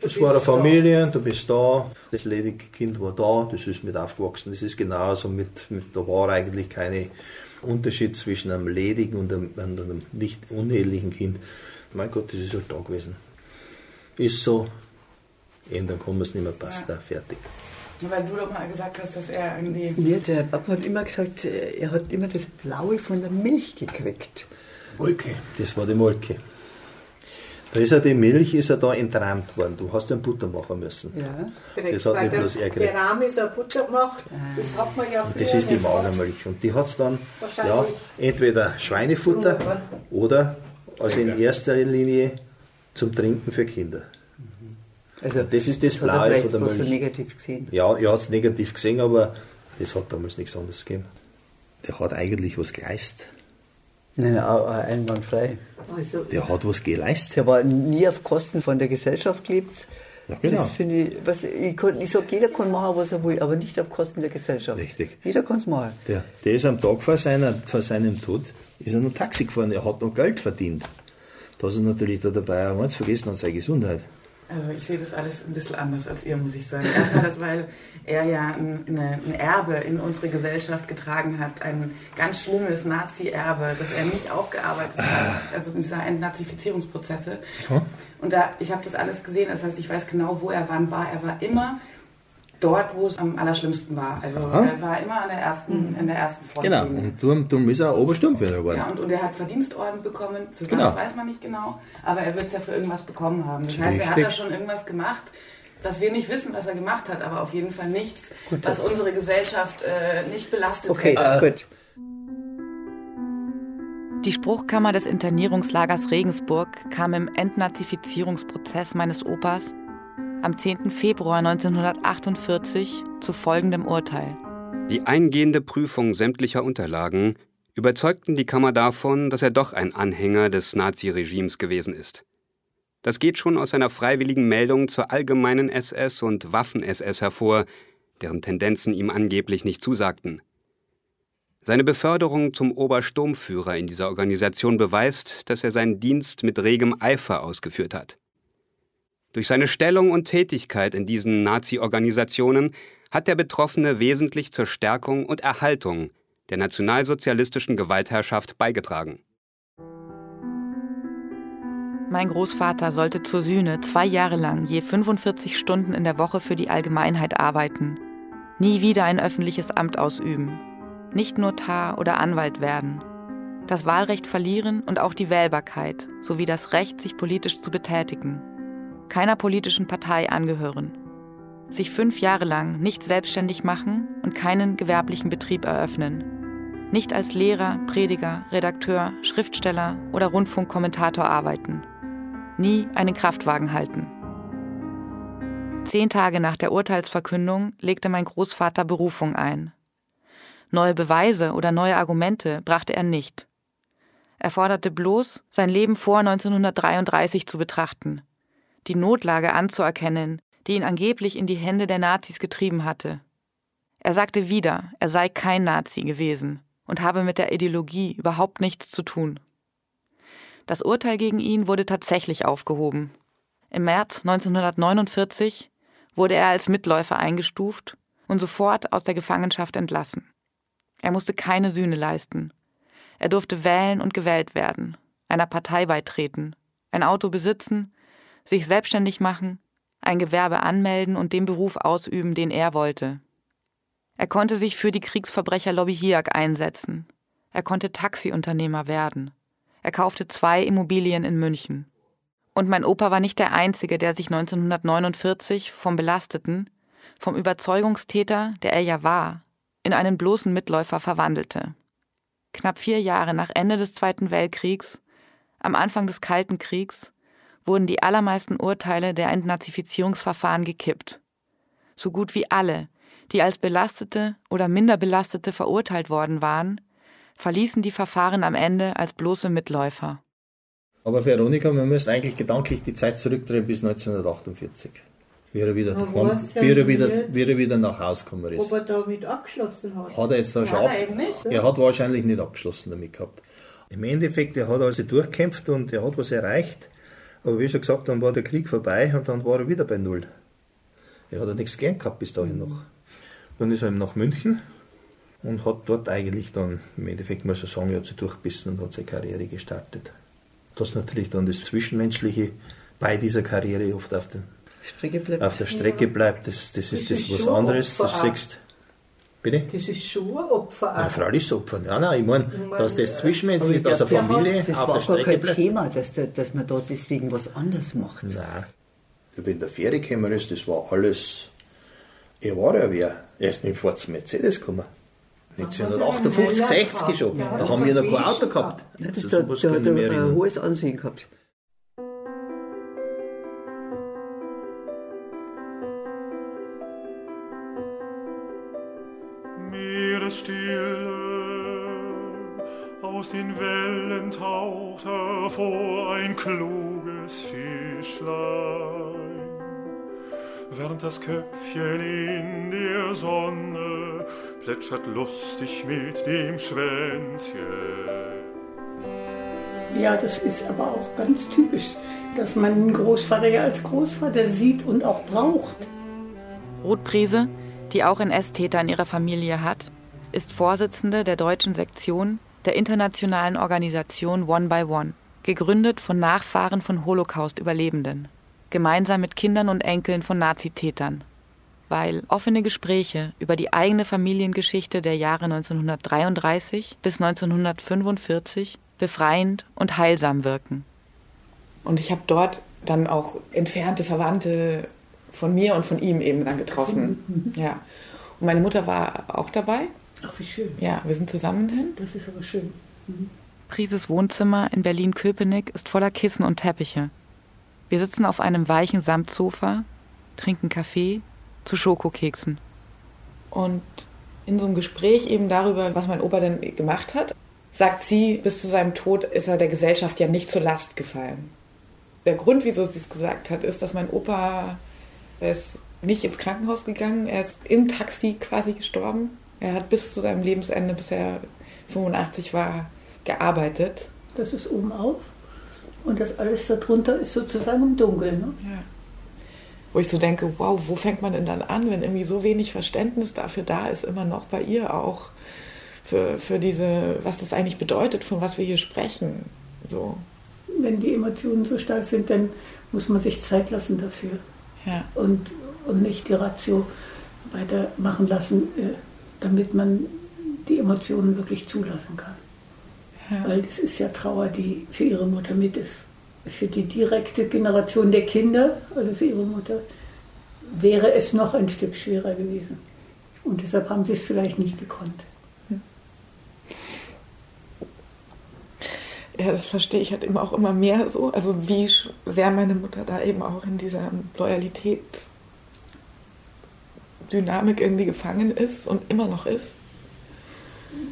Es war eine Familie, du bist da, das ledige Kind war da, das ist mit aufgewachsen. Das ist genauso mit, mit da war eigentlich kein Unterschied zwischen einem ledigen und einem, einem nicht unehelichen Kind. Mein Gott, das ist halt da gewesen ist so, ändern kann man es nicht mehr, passt ja. da, fertig. Weil du doch mal gesagt hast, dass er irgendwie. Ja, der Papa hat immer gesagt, er hat immer das Blaue von der Milch gekriegt. Molke. Das war die Molke. Da ist ja die Milch ist ja da entrahmt worden. Du hast ja Butter machen müssen. Ja. Das hat nicht bloß er gekriegt. Der Rahm ist ja Butter gemacht. Das hat man ja Und Das ist die Magermilch. Und die hat es dann ja, entweder Schweinefutter oder, also in erster Linie, zum Trinken für Kinder. Also das ist das, das Blaue von der Milch. So negativ gesehen. Ja, er hat es negativ gesehen, aber das hat damals nichts anderes gegeben. Der hat eigentlich was geleistet. Nein, einwandfrei. Also, der hat was geleistet. Der war nie auf Kosten von der Gesellschaft gelebt. Ja, genau. Das finde ich, was, ich, ich sage, jeder kann machen, was er will, aber nicht auf Kosten der Gesellschaft. Richtig. Jeder kann es machen. Der, der ist am Tag vor, seiner, vor seinem Tod, ist er noch Taxi gefahren, er hat noch Geld verdient da ist er natürlich da dabei, aber eins vergessen hat seine Gesundheit. Also ich sehe das alles ein bisschen anders als ihr, muss ich sagen. Erstmal das, weil er ja ein, eine, ein Erbe in unsere Gesellschaft getragen hat, ein ganz schlimmes Nazi-Erbe, das er nicht aufgearbeitet hat, also diese Entnazifizierungsprozesse. Und da, ich habe das alles gesehen, das heißt, ich weiß genau, wo er wann war. Er war immer dort, wo es am allerschlimmsten war. Also Aha. er war immer an der ersten, in der ersten Front. Genau, und darum, darum ist er Obersturmführer geworden. Ja, und, und er hat Verdienstorden bekommen. Für genau. was weiß man nicht genau, aber er wird es ja für irgendwas bekommen haben. Das heißt, er hat da schon irgendwas gemacht, dass wir nicht wissen, was er gemacht hat, aber auf jeden Fall nichts, gut, was unsere Gesellschaft äh, nicht belastet okay, hätte. Okay, gut. Die Spruchkammer des Internierungslagers Regensburg kam im Entnazifizierungsprozess meines Opas am 10. Februar 1948 zu folgendem Urteil. Die eingehende Prüfung sämtlicher Unterlagen überzeugten die Kammer davon, dass er doch ein Anhänger des Naziregimes gewesen ist. Das geht schon aus seiner freiwilligen Meldung zur allgemeinen SS und Waffen-SS hervor, deren Tendenzen ihm angeblich nicht zusagten. Seine Beförderung zum Obersturmführer in dieser Organisation beweist, dass er seinen Dienst mit regem Eifer ausgeführt hat. Durch seine Stellung und Tätigkeit in diesen Nazi-Organisationen hat der Betroffene wesentlich zur Stärkung und Erhaltung der nationalsozialistischen Gewaltherrschaft beigetragen. Mein Großvater sollte zur Sühne zwei Jahre lang je 45 Stunden in der Woche für die Allgemeinheit arbeiten, nie wieder ein öffentliches Amt ausüben, nicht Notar oder Anwalt werden, das Wahlrecht verlieren und auch die Wählbarkeit sowie das Recht, sich politisch zu betätigen keiner politischen Partei angehören, sich fünf Jahre lang nicht selbstständig machen und keinen gewerblichen Betrieb eröffnen, nicht als Lehrer, Prediger, Redakteur, Schriftsteller oder Rundfunkkommentator arbeiten, nie einen Kraftwagen halten. Zehn Tage nach der Urteilsverkündung legte mein Großvater Berufung ein. Neue Beweise oder neue Argumente brachte er nicht. Er forderte bloß, sein Leben vor 1933 zu betrachten – die Notlage anzuerkennen, die ihn angeblich in die Hände der Nazis getrieben hatte. Er sagte wieder, er sei kein Nazi gewesen und habe mit der Ideologie überhaupt nichts zu tun. Das Urteil gegen ihn wurde tatsächlich aufgehoben. Im März 1949 wurde er als Mitläufer eingestuft und sofort aus der Gefangenschaft entlassen. Er musste keine Sühne leisten. Er durfte wählen und gewählt werden, einer Partei beitreten, ein Auto besitzen sich selbstständig machen, ein Gewerbe anmelden und den Beruf ausüben, den er wollte. Er konnte sich für die Kriegsverbrecherlobby HIAG einsetzen. Er konnte Taxiunternehmer werden. Er kaufte zwei Immobilien in München. Und mein Opa war nicht der Einzige, der sich 1949 vom Belasteten, vom Überzeugungstäter, der er ja war, in einen bloßen Mitläufer verwandelte. Knapp vier Jahre nach Ende des Zweiten Weltkriegs, am Anfang des Kalten Kriegs, wurden die allermeisten Urteile der Entnazifizierungsverfahren gekippt. So gut wie alle, die als Belastete oder minder Belastete verurteilt worden waren, verließen die Verfahren am Ende als bloße Mitläufer. Aber Veronika, wir müssen eigentlich gedanklich die Zeit zurückdrehen bis 1948. Wie er wieder, heim, ja wie er wieder, wie er wieder nach Hause gekommen ist. Ob er damit abgeschlossen hat. Hat er jetzt da schon ab, er, er hat wahrscheinlich nicht abgeschlossen damit gehabt. Im Endeffekt, er hat also durchkämpft und er hat was erreicht. Aber wie schon gesagt, dann war der Krieg vorbei und dann war er wieder bei Null. Er hat ja nichts gern gehabt bis dahin noch. Dann ist er eben nach München und hat dort eigentlich dann, im Endeffekt muss man sagen, er hat sich durchbissen und hat seine Karriere gestartet. Dass natürlich dann das Zwischenmenschliche bei dieser Karriere oft auf, den, auf der Strecke bleibt, das, das, das ist das, was anderes. Das siehst, Bitte? Das ist schon ein Opfer. Ja, freilich Opfer. Ja, nein, ich meine, dass das Zwischenmenschliche, dass eine Familie das auf der Strecke bleibt. Das war kein Thema, dass, dass man da deswegen was anderes macht. Nein. Wenn der Fähre gekommen ist, das war alles. Er war ja wer. Er ist mit dem schwarzen Mercedes gekommen. 1958, 60 schon. Da haben wir noch kein Auto gehabt. Ja, das, das, da, da, da hat er ein hohes Ansehen gehabt. Aus den Wellen taucht hervor ein kluges Fischlein, während das Köpfchen in der Sonne plätschert lustig mit dem Schwänzchen. Ja, das ist aber auch ganz typisch, dass man einen Großvater ja als Großvater sieht und auch braucht. Ruth die auch ein Esstäter in ihrer Familie hat, ist Vorsitzende der deutschen Sektion der internationalen Organisation One by One, gegründet von Nachfahren von Holocaust-Überlebenden, gemeinsam mit Kindern und Enkeln von Nazitätern. weil offene Gespräche über die eigene Familiengeschichte der Jahre 1933 bis 1945 befreiend und heilsam wirken. Und ich habe dort dann auch entfernte Verwandte von mir und von ihm eben dann getroffen. Mhm. Ja. Und meine Mutter war auch dabei. Ach, wie schön. Ja, wir sind zusammen hin. Das ist aber schön. Mhm. Prises Wohnzimmer in Berlin-Köpenick ist voller Kissen und Teppiche. Wir sitzen auf einem weichen Samtsofa, trinken Kaffee zu Schokokeksen. Und in so einem Gespräch eben darüber, was mein Opa denn gemacht hat, sagt sie, bis zu seinem Tod ist er der Gesellschaft ja nicht zur Last gefallen. Der Grund, wieso sie es gesagt hat, ist, dass mein Opa er ist nicht ins Krankenhaus gegangen, er ist im Taxi quasi gestorben. Er hat bis zu seinem Lebensende, bis er 85 war, gearbeitet. Das ist oben auf und das alles darunter ist sozusagen im Dunkeln. Ne? Ja. Wo ich so denke, wow, wo fängt man denn dann an, wenn irgendwie so wenig Verständnis dafür da ist, immer noch bei ihr auch, für, für diese, was das eigentlich bedeutet, von was wir hier sprechen. So. Wenn die Emotionen so stark sind, dann muss man sich Zeit lassen dafür. Ja. Und, und nicht die Ratio weitermachen lassen, äh, damit man die Emotionen wirklich zulassen kann. Ja. Weil das ist ja Trauer, die für ihre Mutter mit ist. Für die direkte Generation der Kinder, also für ihre Mutter, wäre es noch ein Stück schwerer gewesen. Und deshalb haben sie es vielleicht nicht gekonnt. Ja, das verstehe ich halt immer auch immer mehr so. Also wie sehr meine Mutter da eben auch in dieser Loyalität-Dynamik irgendwie gefangen ist und immer noch ist.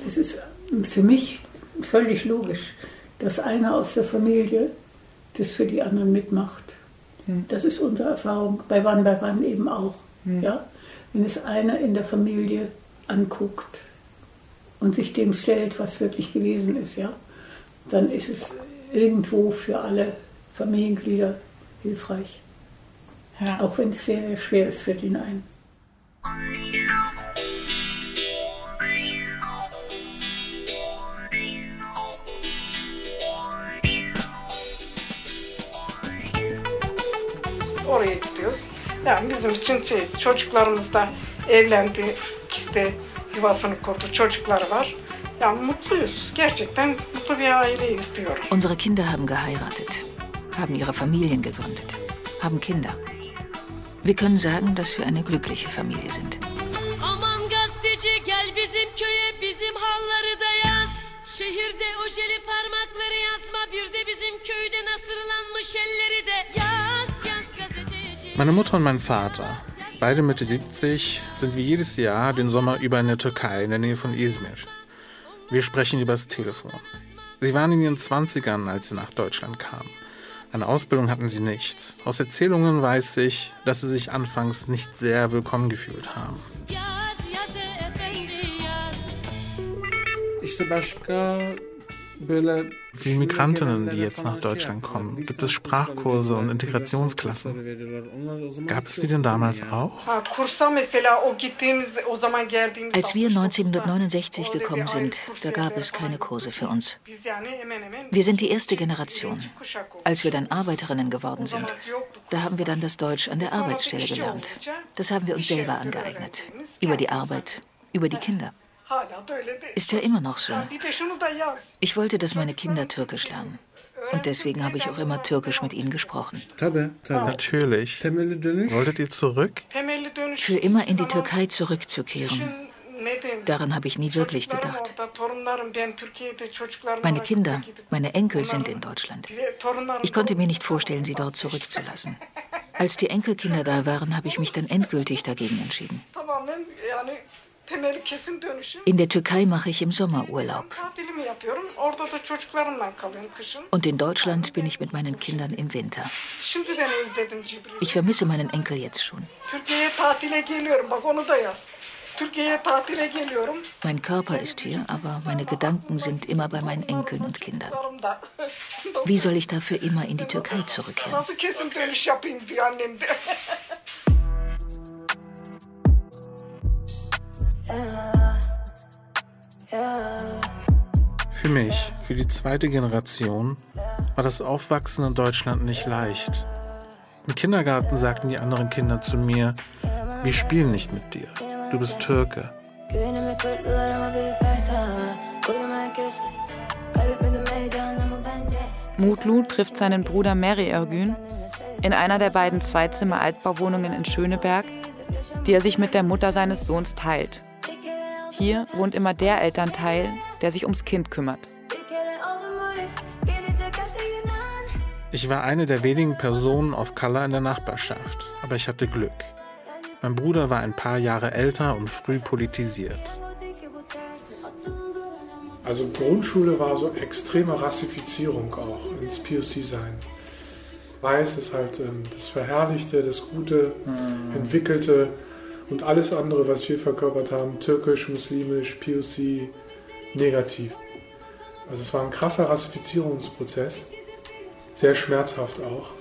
Das ist für mich völlig logisch, dass einer aus der Familie das für die anderen mitmacht. Hm. Das ist unsere Erfahrung, bei wann, bei wann eben auch. Hm. Ja? Wenn es einer in der Familie anguckt und sich dem stellt, was wirklich gewesen ist, ja, dann ist es irgendwo für alle Familienglieder hilfreich. Ja. Auch wenn es sehr schwer ist für den einen. oraya gidiyoruz. Yani bizim için şey, çocuklarımız da evlendi, ikisi de yuvasını kurdu, çocukları var. Mutluyuz. Gerçekten mutlu bir aile istiyoruz. Unsere Kinder haben geheiratet, haben ihre Familien gegründet, haben Kinder. Wir können sagen, dass wir eine glückliche Familie sind. Aman gazeteci gel bizim köye bizim halları da yaz. Şehirde ojeli parmakları yazma bir de bizim köyde nasırlanmış elleri de yaz yaz gazeteci. Meine Mutter und mein Vater, beide Mitte 70, sind wie jedes Jahr den Sommer über in der Türkei in der Nähe von Izmir. Wir sprechen übers Telefon. Sie waren in ihren 20ern, als sie nach Deutschland kamen. Eine Ausbildung hatten sie nicht. Aus Erzählungen weiß ich, dass sie sich anfangs nicht sehr willkommen gefühlt haben. İşte başka für Migrantinnen, die jetzt nach Deutschland kommen, gibt es Sprachkurse und Integrationsklassen. Gab es die denn damals auch? Als wir 1969 gekommen sind, da gab es keine Kurse für uns. Wir sind die erste Generation. Als wir dann Arbeiterinnen geworden sind, da haben wir dann das Deutsch an der Arbeitsstelle gelernt. Das haben wir uns selber angeeignet. Über die Arbeit, über die Kinder. Ist ja immer noch so. Ich wollte, dass meine Kinder Türkisch lernen. Und deswegen habe ich auch immer Türkisch mit ihnen gesprochen. Natürlich. Wolltet ihr zurück? Für immer in die Türkei zurückzukehren. Daran habe ich nie wirklich gedacht. Meine Kinder, meine Enkel sind in Deutschland. Ich konnte mir nicht vorstellen, sie dort zurückzulassen. Als die Enkelkinder da waren, habe ich mich dann endgültig dagegen entschieden. In der Türkei mache ich im Sommer Urlaub. Und in Deutschland bin ich mit meinen Kindern im Winter. Ich vermisse meinen Enkel jetzt schon. Mein Körper ist hier, aber meine Gedanken sind immer bei meinen Enkeln und Kindern. Wie soll ich dafür immer in die Türkei zurückkehren? Für mich, für die zweite Generation, war das Aufwachsen in Deutschland nicht leicht. Im Kindergarten sagten die anderen Kinder zu mir, Wir spielen nicht mit dir. Du bist Türke. Mutlu trifft seinen Bruder Meri Ergün in einer der beiden Zweizimmer-Altbauwohnungen in Schöneberg, die er sich mit der Mutter seines Sohns teilt. Hier wohnt immer der Elternteil, der sich ums Kind kümmert. Ich war eine der wenigen Personen of Color in der Nachbarschaft, aber ich hatte Glück. Mein Bruder war ein paar Jahre älter und früh politisiert. Also Grundschule war so extreme Rassifizierung auch ins POC sein. Weiß ist halt ähm, das Verherrlichte, das Gute, mhm. Entwickelte und alles andere, was wir verkörpert haben, türkisch, muslimisch, POC, negativ. Also es war ein krasser Rassifizierungsprozess, sehr schmerzhaft auch.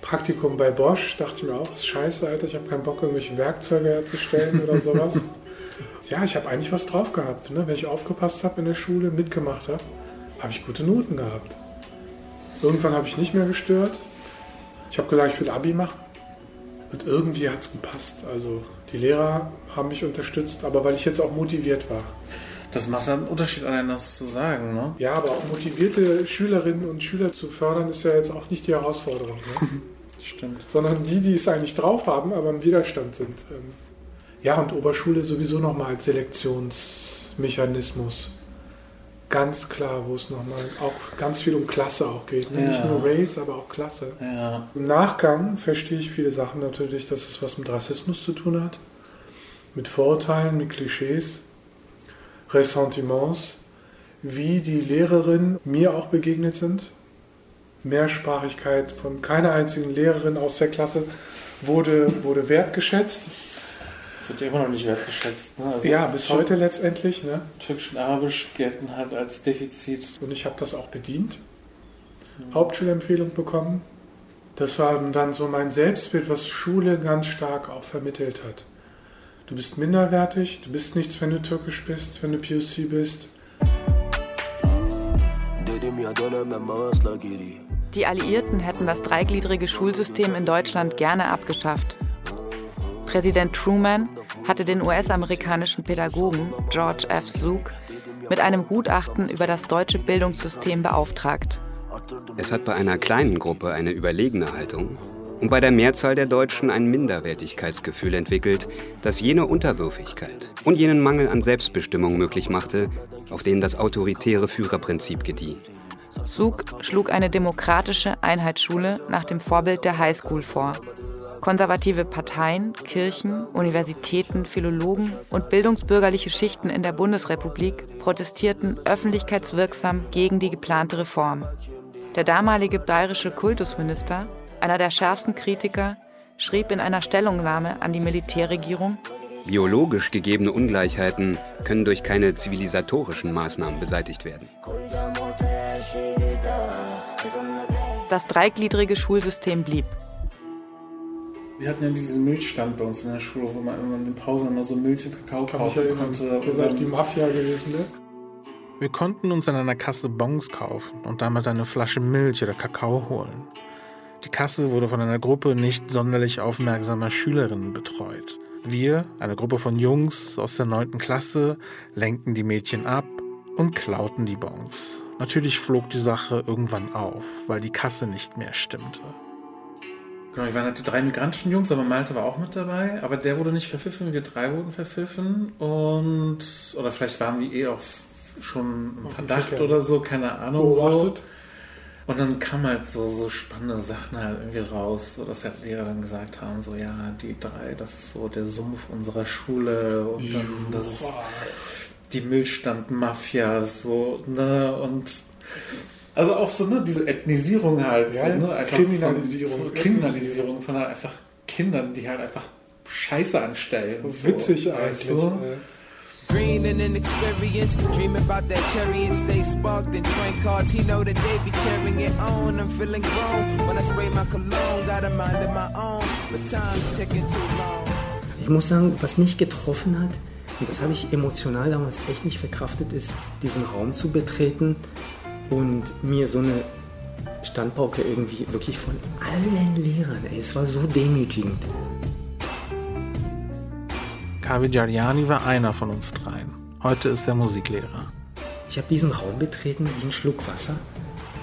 Praktikum bei Bosch, dachte ich mir auch, ist scheiße, Alter, ich habe keinen Bock, irgendwelche Werkzeuge herzustellen oder sowas. ja, ich habe eigentlich was drauf gehabt. Ne? Wenn ich aufgepasst habe in der Schule, mitgemacht habe, habe ich gute Noten gehabt. Irgendwann habe ich nicht mehr gestört. Ich habe gesagt, ich will Abi machen. Und irgendwie hat es gepasst. Also die Lehrer haben mich unterstützt, aber weil ich jetzt auch motiviert war. Das macht einen Unterschied an, das zu sagen, ne? Ja, aber auch motivierte Schülerinnen und Schüler zu fördern, ist ja jetzt auch nicht die Herausforderung. Ne? Stimmt. Sondern die, die es eigentlich drauf haben, aber im Widerstand sind. Ähm, ja, und Oberschule sowieso nochmal als Selektionsmechanismus. Ganz klar, wo es nochmal auch ganz viel um Klasse auch geht. Ne? Ja. Nicht nur Race, aber auch Klasse. Ja. Im Nachgang verstehe ich viele Sachen natürlich, dass es was mit Rassismus zu tun hat. Mit Vorurteilen, mit Klischees, Ressentiments, wie die Lehrerinnen mir auch begegnet sind. Mehrsprachigkeit von keiner einzigen Lehrerin aus der Klasse wurde, wurde wertgeschätzt. Wird ja immer noch nicht wertgeschätzt. Ne? Also ja, bis heute letztendlich. Ne? Türkisch und Arabisch gelten halt als Defizit. Und ich habe das auch bedient. Mhm. Hauptschulempfehlung bekommen. Das war dann so mein Selbstbild, was Schule ganz stark auch vermittelt hat. Du bist minderwertig, du bist nichts, wenn du türkisch bist, wenn du POC bist. Die Alliierten hätten das dreigliedrige Schulsystem in Deutschland gerne abgeschafft. Präsident Truman hatte den US-amerikanischen Pädagogen George F. Zug mit einem Gutachten über das deutsche Bildungssystem beauftragt. Es hat bei einer kleinen Gruppe eine überlegene Haltung und bei der Mehrzahl der Deutschen ein Minderwertigkeitsgefühl entwickelt, das jene Unterwürfigkeit und jenen Mangel an Selbstbestimmung möglich machte, auf denen das autoritäre Führerprinzip gedieh. Zug schlug eine demokratische Einheitsschule nach dem Vorbild der Highschool vor. Konservative Parteien, Kirchen, Universitäten, Philologen und bildungsbürgerliche Schichten in der Bundesrepublik protestierten öffentlichkeitswirksam gegen die geplante Reform. Der damalige bayerische Kultusminister, einer der schärfsten Kritiker, schrieb in einer Stellungnahme an die Militärregierung, Biologisch gegebene Ungleichheiten können durch keine zivilisatorischen Maßnahmen beseitigt werden. Das dreigliedrige Schulsystem blieb. Wir hatten ja diesen Milchstand bei uns in der Schule, wo man immer in den Pausen immer so Milch und Kakao kaufen konnte. Ihr seid die Mafia gewesen, ne? Wir konnten uns an einer Kasse Bons kaufen und damit eine Flasche Milch oder Kakao holen. Die Kasse wurde von einer Gruppe nicht sonderlich aufmerksamer Schülerinnen betreut. Wir, eine Gruppe von Jungs aus der 9. Klasse, lenkten die Mädchen ab und klauten die Bons. Natürlich flog die Sache irgendwann auf, weil die Kasse nicht mehr stimmte. Genau, wir waren halt die drei migrantischen Jungs, aber Malte war auch mit dabei. Aber der wurde nicht verpfiffen, wir drei wurden verpfiffen. Und, oder vielleicht waren die eh auch schon im Verdacht oder so, keine Ahnung. Beobachtet. So. Und dann kamen halt so, so spannende Sachen halt irgendwie raus, so dass halt Lehrer dann gesagt haben, so ja, die drei, das ist so der Sumpf unserer Schule und dann das ist die Milchstand-Mafia, so, ne, und also auch so, ne, diese Ethnisierung halt. Ja, so, ne, Kriminalisierung. Von, Kriminalisierung von halt einfach Kindern, die halt einfach Scheiße anstellen. So witzig so, eigentlich. So. Green and inexperience, dream about that cherry and stay sparked and train cards. He know that they be tearing it on. I'm feeling grown when I spray my cologne. Got a mind of my own, but time's ticking too long. Ich muss sagen, was mich getroffen hat, und das habe ich emotional damals echt nicht verkraftet, ist, diesen Raum zu betreten und mir so eine Standpauke irgendwie wirklich von allen Lehrern, ey, es war so demütigend. Kavi Giardani war einer von uns dreien. Heute ist er Musiklehrer. Ich habe diesen Raum betreten wie ein Schluck Wasser.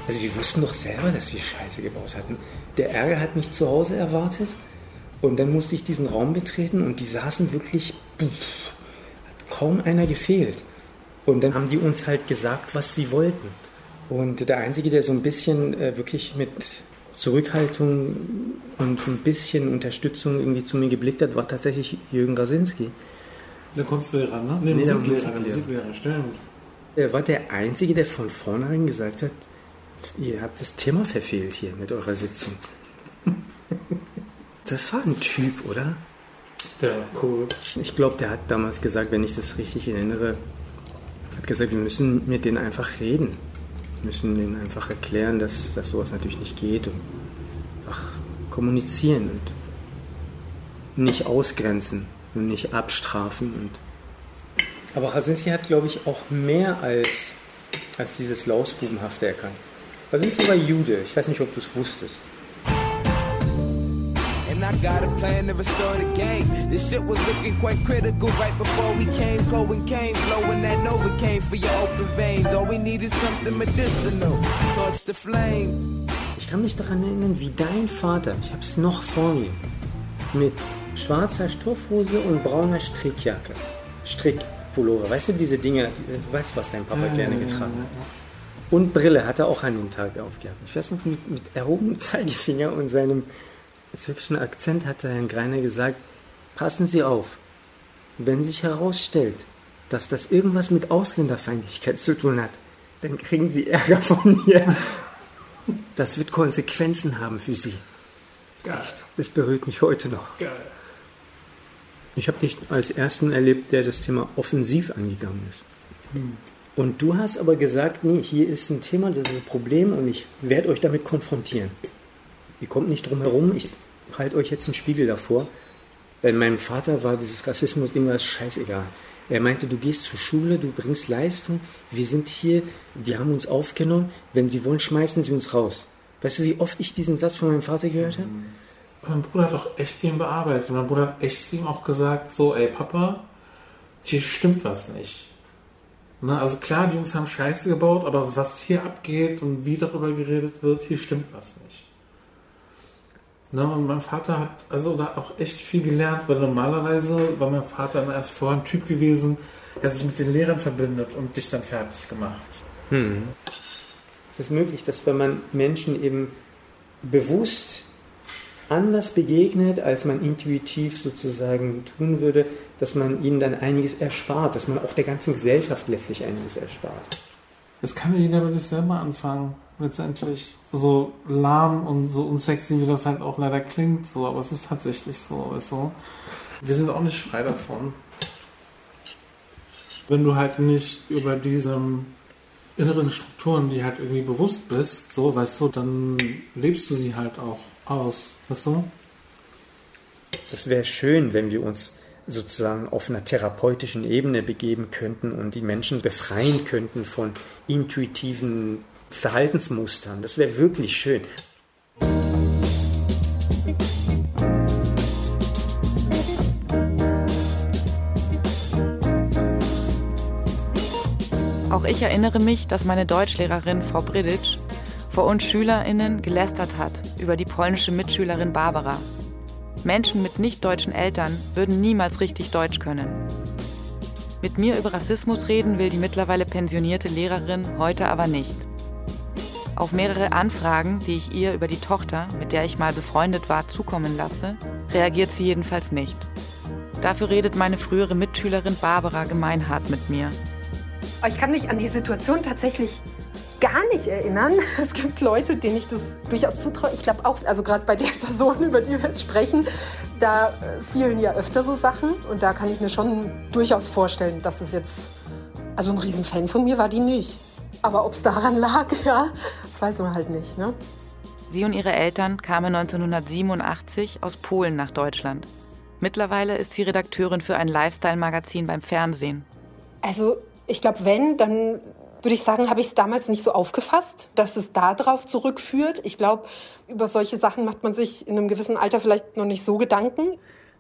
Also wir wussten doch selber, dass wir Scheiße gebaut hatten. Der Ärger hat mich zu Hause erwartet und dann musste ich diesen Raum betreten und die saßen wirklich, pff, hat kaum einer gefehlt. Und dann haben die uns halt gesagt, was sie wollten. Und der Einzige, der so ein bisschen äh, wirklich mit Zurückhaltung und ein bisschen Unterstützung irgendwie zu mir geblickt hat, war tatsächlich Jürgen Rasinski. Der Kunstlehrer, ne? Nee, Nee, Musiklehrer, der Musiklehrer. Musiklehrer, stimmt. Er war der Einzige, der von vornherein gesagt hat, ihr habt das Thema verfehlt hier mit eurer Sitzung. Das war ein Typ, oder? Der cool. Ich glaube, der hat damals gesagt, wenn ich das richtig erinnere, hat gesagt, wir müssen mit denen einfach reden. Müssen denen einfach erklären, dass, dass sowas natürlich nicht geht und einfach kommunizieren und nicht ausgrenzen und nicht abstrafen. Und Aber Rasinski hat, glaube ich, auch mehr als, als dieses Lausbubenhafte erkannt. Rasinski war Jude. Ich weiß nicht, ob du es wusstest. I got a plan to restore the game. This shit was looking quite critical right before we came. Cohen came, flowing that Novocaine for your open veins. All we need is something medicinal. Torch the flame. Ich kann mich daran erinnern, wie dein Vater, ich habe es noch vor mir, mit schwarzer Stoffhose und brauner Strickjacke, Strickpullover, weißt du, diese Dinge, du weißt, was dein Papa Ja, gerne ja, ja, getragen ja, hat. Und Brille hat er auch an dem Tag aufgehabt. Ich weiß noch, mit, mit erhobenem Zeigefinger und seinem türkischen Akzent hat der Herrn Greiner gesagt, passen Sie auf, wenn sich herausstellt, dass das irgendwas mit Ausländerfeindlichkeit zu tun hat, dann kriegen Sie Ärger von mir. Das wird Konsequenzen haben für Sie. Geil. Echt, das berührt mich heute noch. Geil. Ich habe dich als Ersten erlebt, der das Thema offensiv angegangen ist. Hm. Und du hast aber gesagt, nee, hier ist ein Thema, das ist ein Problem und ich werde euch damit konfrontieren. Ihr kommt nicht drum herum, ich halte euch jetzt einen Spiegel davor. Weil meinem Vater war dieses Rassismus-Ding war scheißegal. Er meinte, du gehst zur Schule, du bringst Leistung, wir sind hier, die haben uns aufgenommen, wenn sie wollen, schmeißen sie uns raus. Weißt du, wie oft ich diesen Satz von meinem Vater gehört habe? Mein Bruder hat auch echt den bearbeitet. Mein Bruder hat echt ihm auch gesagt, so, ey Papa, hier stimmt was nicht. Ne, also klar, die Jungs haben Scheiße gebaut, aber was hier abgeht und wie darüber geredet wird, hier stimmt was nicht. Ne, und mein Vater hat also da auch echt viel gelernt, weil normalerweise war mein Vater dann erst vorher ein Typ gewesen, der sich mit den Lehrern verbindet und dich dann fertig gemacht. Hm. Es ist möglich, dass wenn man Menschen eben bewusst anders begegnet, als man intuitiv sozusagen tun würde, dass man ihnen dann einiges erspart, dass man auch der ganzen Gesellschaft letztlich einiges erspart. Das kann ja jeder mit sich selber anfangen. Letztendlich so lahm und so unsexy, wie das halt auch leider klingt, so, aber es ist tatsächlich so, weißt du. Wir sind auch nicht frei davon. Wenn du halt nicht über diese inneren Strukturen, die halt irgendwie bewusst bist, so, weißt du, dann lebst du sie halt auch aus, weißt du? Das wäre schön, wenn wir uns sozusagen auf einer therapeutischen Ebene begeben könnten und die Menschen befreien könnten von intuitiven Verhaltensmustern. Das wäre wirklich schön. Auch ich erinnere mich, dass meine Deutschlehrerin Frau Briditsch vor uns SchülerInnen gelästert hat über die polnische Mitschülerin Barbara. Menschen mit nicht-deutschen Eltern würden niemals richtig Deutsch können. Mit mir über Rassismus reden will die mittlerweile pensionierte Lehrerin heute aber nicht. Auf mehrere Anfragen, die ich ihr über die Tochter, mit der ich mal befreundet war, zukommen lasse, reagiert sie jedenfalls nicht. Dafür redet meine frühere Mitschülerin Barbara gemeinhart mit mir. Ich kann mich an die Situation tatsächlich gar nicht erinnern. Es gibt Leute, denen ich das durchaus zutraue. Ich glaube auch, also gerade bei der Person, über die wir sprechen, da äh, fielen ja öfter so Sachen. Und da kann ich mir schon durchaus vorstellen, dass es jetzt, also ein Riesenfan von mir war die nicht. Aber ob es daran lag, ja, das weiß man halt nicht. Ne? Sie und ihre Eltern kamen 1987 aus Polen nach Deutschland. Mittlerweile ist sie Redakteurin für ein Lifestyle-Magazin beim Fernsehen. Also ich glaube, wenn, dann würde ich sagen, habe ich es damals nicht so aufgefasst, dass es darauf zurückführt. Ich glaube, über solche Sachen macht man sich in einem gewissen Alter vielleicht noch nicht so Gedanken.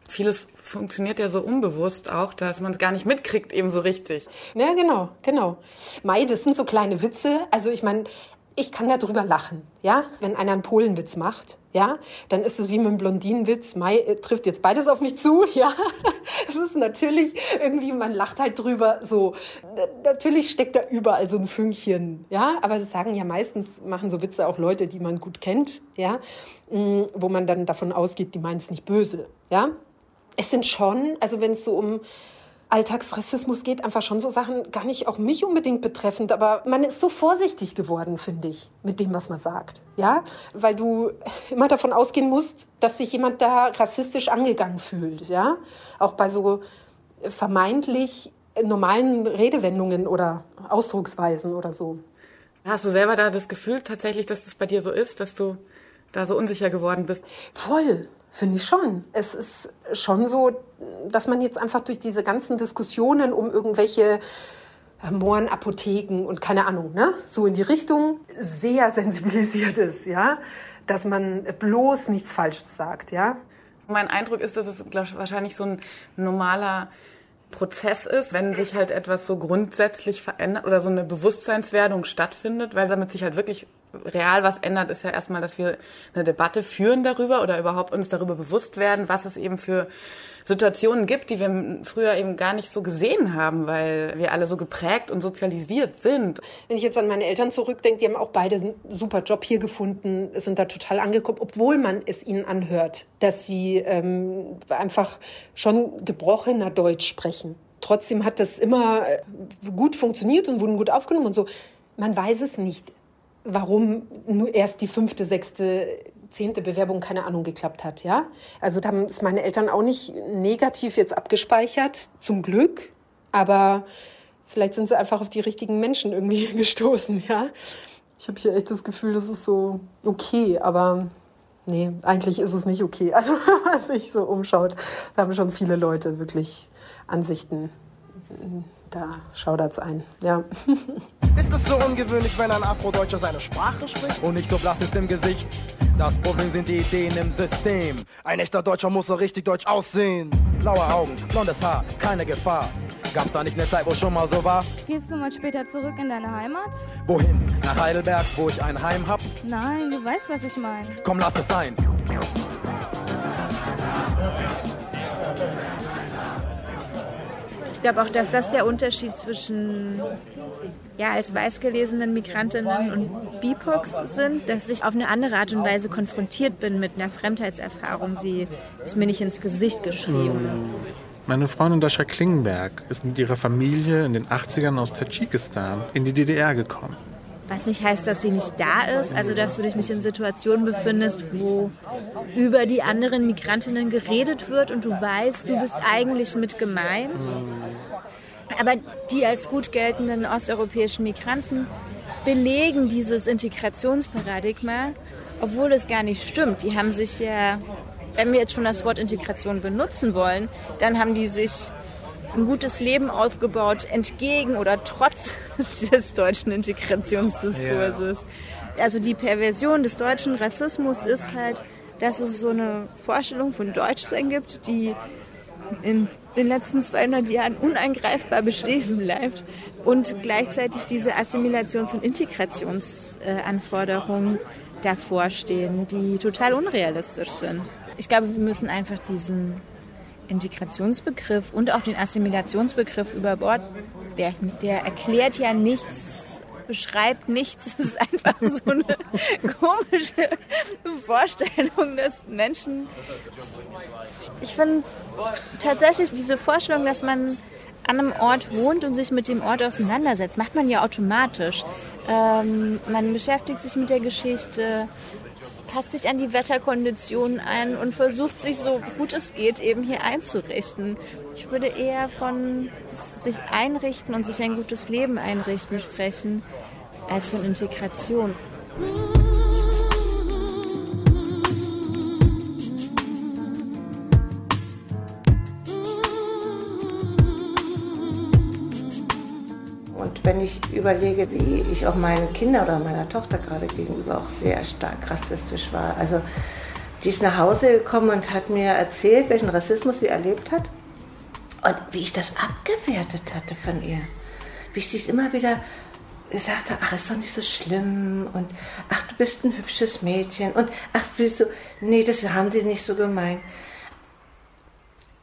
Vieles funktioniert ja so unbewusst auch, dass man es gar nicht mitkriegt eben so richtig. Ja, genau, genau. Mai, das sind so kleine Witze. Also ich meine, ich kann darüber lachen, ja, wenn einer einen Polenwitz macht, ja, dann ist es wie mit einem Blondinenwitz. Mai äh, trifft jetzt beides auf mich zu, ja. Es ist natürlich irgendwie, man lacht halt drüber, so. Natürlich steckt da überall so ein Fünkchen, ja. Aber das sagen ja meistens, machen so Witze auch Leute, die man gut kennt, ja, mm, wo man dann davon ausgeht, die meinen es nicht böse, ja. Es sind schon, also wenn es so um Alltagsrassismus geht, einfach schon so Sachen gar nicht auch mich unbedingt betreffend, aber man ist so vorsichtig geworden, finde ich, mit dem, was man sagt. Ja, weil du immer davon ausgehen musst, dass sich jemand da rassistisch angegangen fühlt. Ja, auch bei so vermeintlich normalen Redewendungen oder Ausdrucksweisen oder so. Hast du selber da das Gefühl tatsächlich, dass das bei dir so ist, dass du da so unsicher geworden bist? Voll. Finde ich schon. Es ist schon so, dass man jetzt einfach durch diese ganzen Diskussionen um irgendwelche äh, Mohrenapotheken und keine Ahnung, ne, so in die Richtung sehr sensibilisiert ist, ja, dass man bloß nichts Falsches sagt, ja. Mein Eindruck ist, dass es wahrscheinlich so ein normaler Prozess ist, wenn sich halt etwas so grundsätzlich verändert oder so eine Bewusstseinswerdung stattfindet, weil damit sich halt wirklich real was ändert, ist ja erstmal, dass wir eine Debatte führen darüber oder überhaupt uns darüber bewusst werden, was es eben für Situationen gibt, die wir früher eben gar nicht so gesehen haben, weil wir alle so geprägt und sozialisiert sind. Wenn ich jetzt an meine Eltern zurückdenke, die haben auch beide einen super Job hier gefunden, sind da total angekommen, obwohl man es ihnen anhört, dass sie ähm, einfach schon gebrochener Deutsch sprechen. Trotzdem hat das immer äh, gut funktioniert und wurden gut aufgenommen und so. Man weiß es nicht warum nur erst die fünfte, sechste, zehnte Bewerbung, keine Ahnung, geklappt hat, ja. Also da haben es meine Eltern auch nicht negativ jetzt abgespeichert, zum Glück. Aber vielleicht sind sie einfach auf die richtigen Menschen irgendwie gestoßen, ja. Ich habe hier echt das Gefühl, das ist so okay, aber nee, eigentlich ist es nicht okay. Also, was sich so umschaut, da haben schon viele Leute wirklich Ansichten da schaudert's ein, ja. Ist es so ungewöhnlich, wenn ein Afrodeutscher seine Sprache spricht? Und nicht so blass ist im Gesicht. Das Problem sind die Ideen im System. Ein echter Deutscher muss so richtig deutsch aussehen. Blaue Augen, blondes Haar, keine Gefahr. Gab's da nicht eine Zeit, wo schon mal so war? Gehst du mal später zurück in deine Heimat? Wohin? Nach Heidelberg, wo ich ein Heim hab? Nein, du weißt, was ich meine. Komm, lass es sein. Glaube auch, dass das der Unterschied zwischen ja, als weiß gelesenen Migrantinnen und BIPOX sind, dass ich auf eine andere Art und Weise konfrontiert bin mit einer Fremdheitserfahrung. Sie ist mir nicht ins Gesicht geschrieben. Meine Freundin Dascha Klingenberg ist mit ihrer Familie in den 80ern aus Tadschikistan in die DDR gekommen. Was nicht heißt, dass sie nicht da ist, also dass du dich nicht in Situationen befindest, wo über die anderen Migrantinnen geredet wird und du weißt, du bist eigentlich mit gemeint. Aber die als gut geltenden osteuropäischen Migranten belegen dieses Integrationsparadigma, obwohl es gar nicht stimmt. Die haben sich ja, wenn wir jetzt schon das Wort Integration benutzen wollen, dann haben die sich ein gutes Leben aufgebaut, entgegen oder trotz des deutschen Integrationsdiskurses. Ja. Also die Perversion des deutschen Rassismus ist halt, dass es so eine Vorstellung von Deutschsein gibt, die in den letzten 200 Jahren uneingreifbar bestehen bleibt und gleichzeitig diese Assimilations- und Integrationsanforderungen davor stehen, die total unrealistisch sind. Ich glaube, wir müssen einfach diesen Integrationsbegriff und auch den Assimilationsbegriff über Bord werfen. Der erklärt ja nichts, beschreibt nichts. Es ist einfach so eine komische Vorstellung, dass Menschen. Ich finde tatsächlich diese Vorstellung, dass man an einem Ort wohnt und sich mit dem Ort auseinandersetzt, macht man ja automatisch. Ähm, man beschäftigt sich mit der Geschichte, passt sich an die Wetterkonditionen ein und versucht sich so gut es geht eben hier einzurichten. Ich würde eher von sich einrichten und sich ein gutes Leben einrichten sprechen, als von Integration. Wenn ich überlege, wie ich auch meinen Kindern oder meiner Tochter gerade gegenüber auch sehr stark rassistisch war. Also Die ist nach Hause gekommen und hat mir erzählt, welchen Rassismus sie erlebt hat und wie ich das abgewertet hatte von ihr. Wie ich sie immer wieder gesagt habe, ach, ist doch nicht so schlimm und ach, du bist ein hübsches Mädchen und ach, wieso, nee, das haben die nicht so gemeint.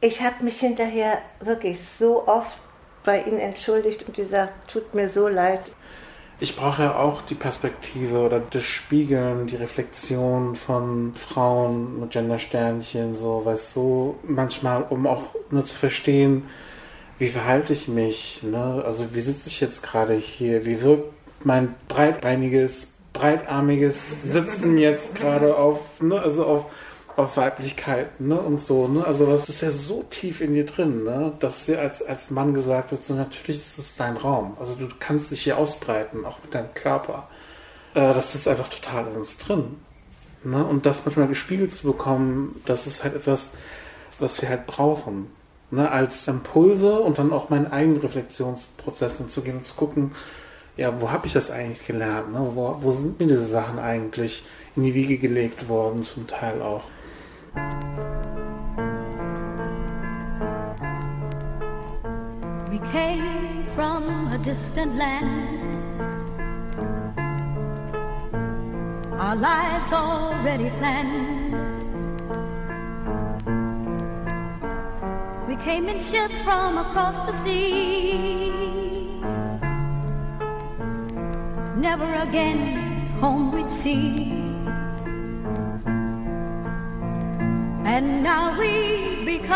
Ich habe mich hinterher wirklich so oft bei ihnen entschuldigt und gesagt, tut mir so leid. Ich brauche auch die Perspektive oder das Spiegeln, die Reflexion von Frauen mit Gendersternchen, so, weißt du, manchmal, um auch nur zu verstehen, wie verhalte ich mich, ne? Also wie sitze ich jetzt gerade hier? Wie wirkt mein breitbeiniges, breitarmiges Sitzen jetzt gerade auf, ne? Also auf auf Weiblichkeit ne, und so. Ne? Also das ist ja so tief in dir drin, ne? dass dir als, als Mann gesagt wird, so natürlich ist es dein Raum. Also du kannst dich hier ausbreiten, auch mit deinem Körper. Äh, das ist einfach total in uns drin. Ne? Und das manchmal gespiegelt zu bekommen, das ist halt etwas, was wir halt brauchen. Ne? Als Impulse und dann auch meinen eigenen Reflexionsprozessen zu gehen und zu gucken, ja, wo habe ich das eigentlich gelernt? Ne? Wo, wo sind mir diese Sachen eigentlich in die Wiege gelegt worden, zum Teil auch? We came from a distant land. Our lives already planned. We came in ships from across the sea. Never again home we'd see. And now we become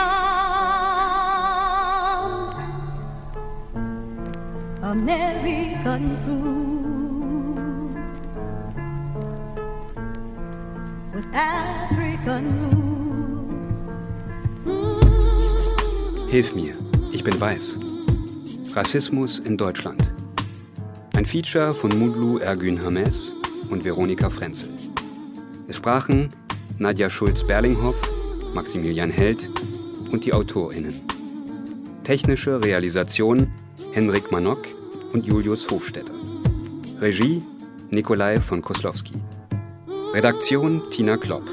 American fruit with African roots. Mm. Hilf mir, ich bin weiß. Rassismus in Deutschland. Ein Feature von Mudlu Ergün Hames und Veronika Frenzel. Es sprachen Nadja Schulz-Berlinghoff, Maximilian Held und die AutorInnen. Technische Realisation Henrik Manok und Julius Hofstetter. Regie Nikolai von Koslowski. Redaktion Tina Klopp.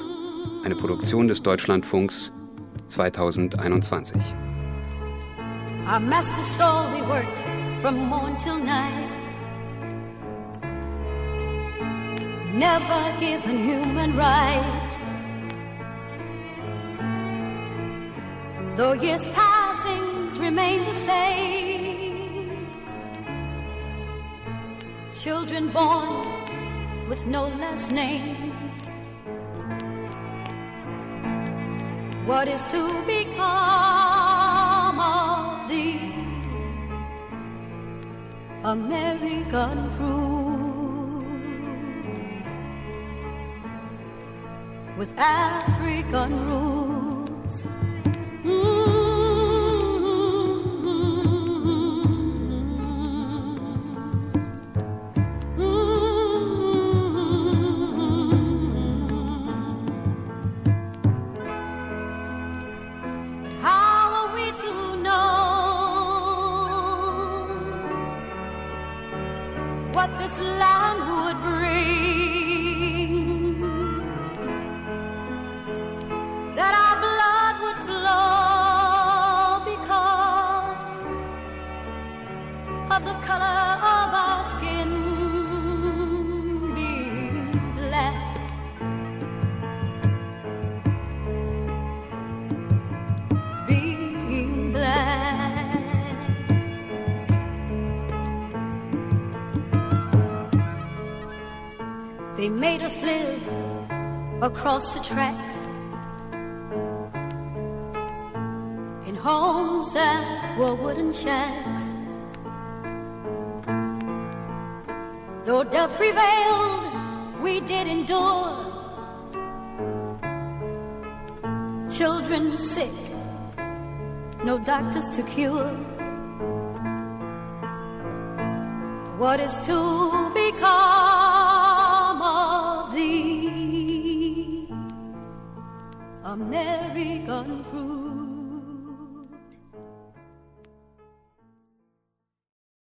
Eine Produktion des Deutschlandfunks 2021. Our master solely worked from morn till night. Never given human rights. Though years passings remain the same, children born with no last names. What is to become of the American fruit with African roots? Across the tracks in homes that were wooden shacks. Though death prevailed, we did endure. Children sick, no doctors to cure. What is to become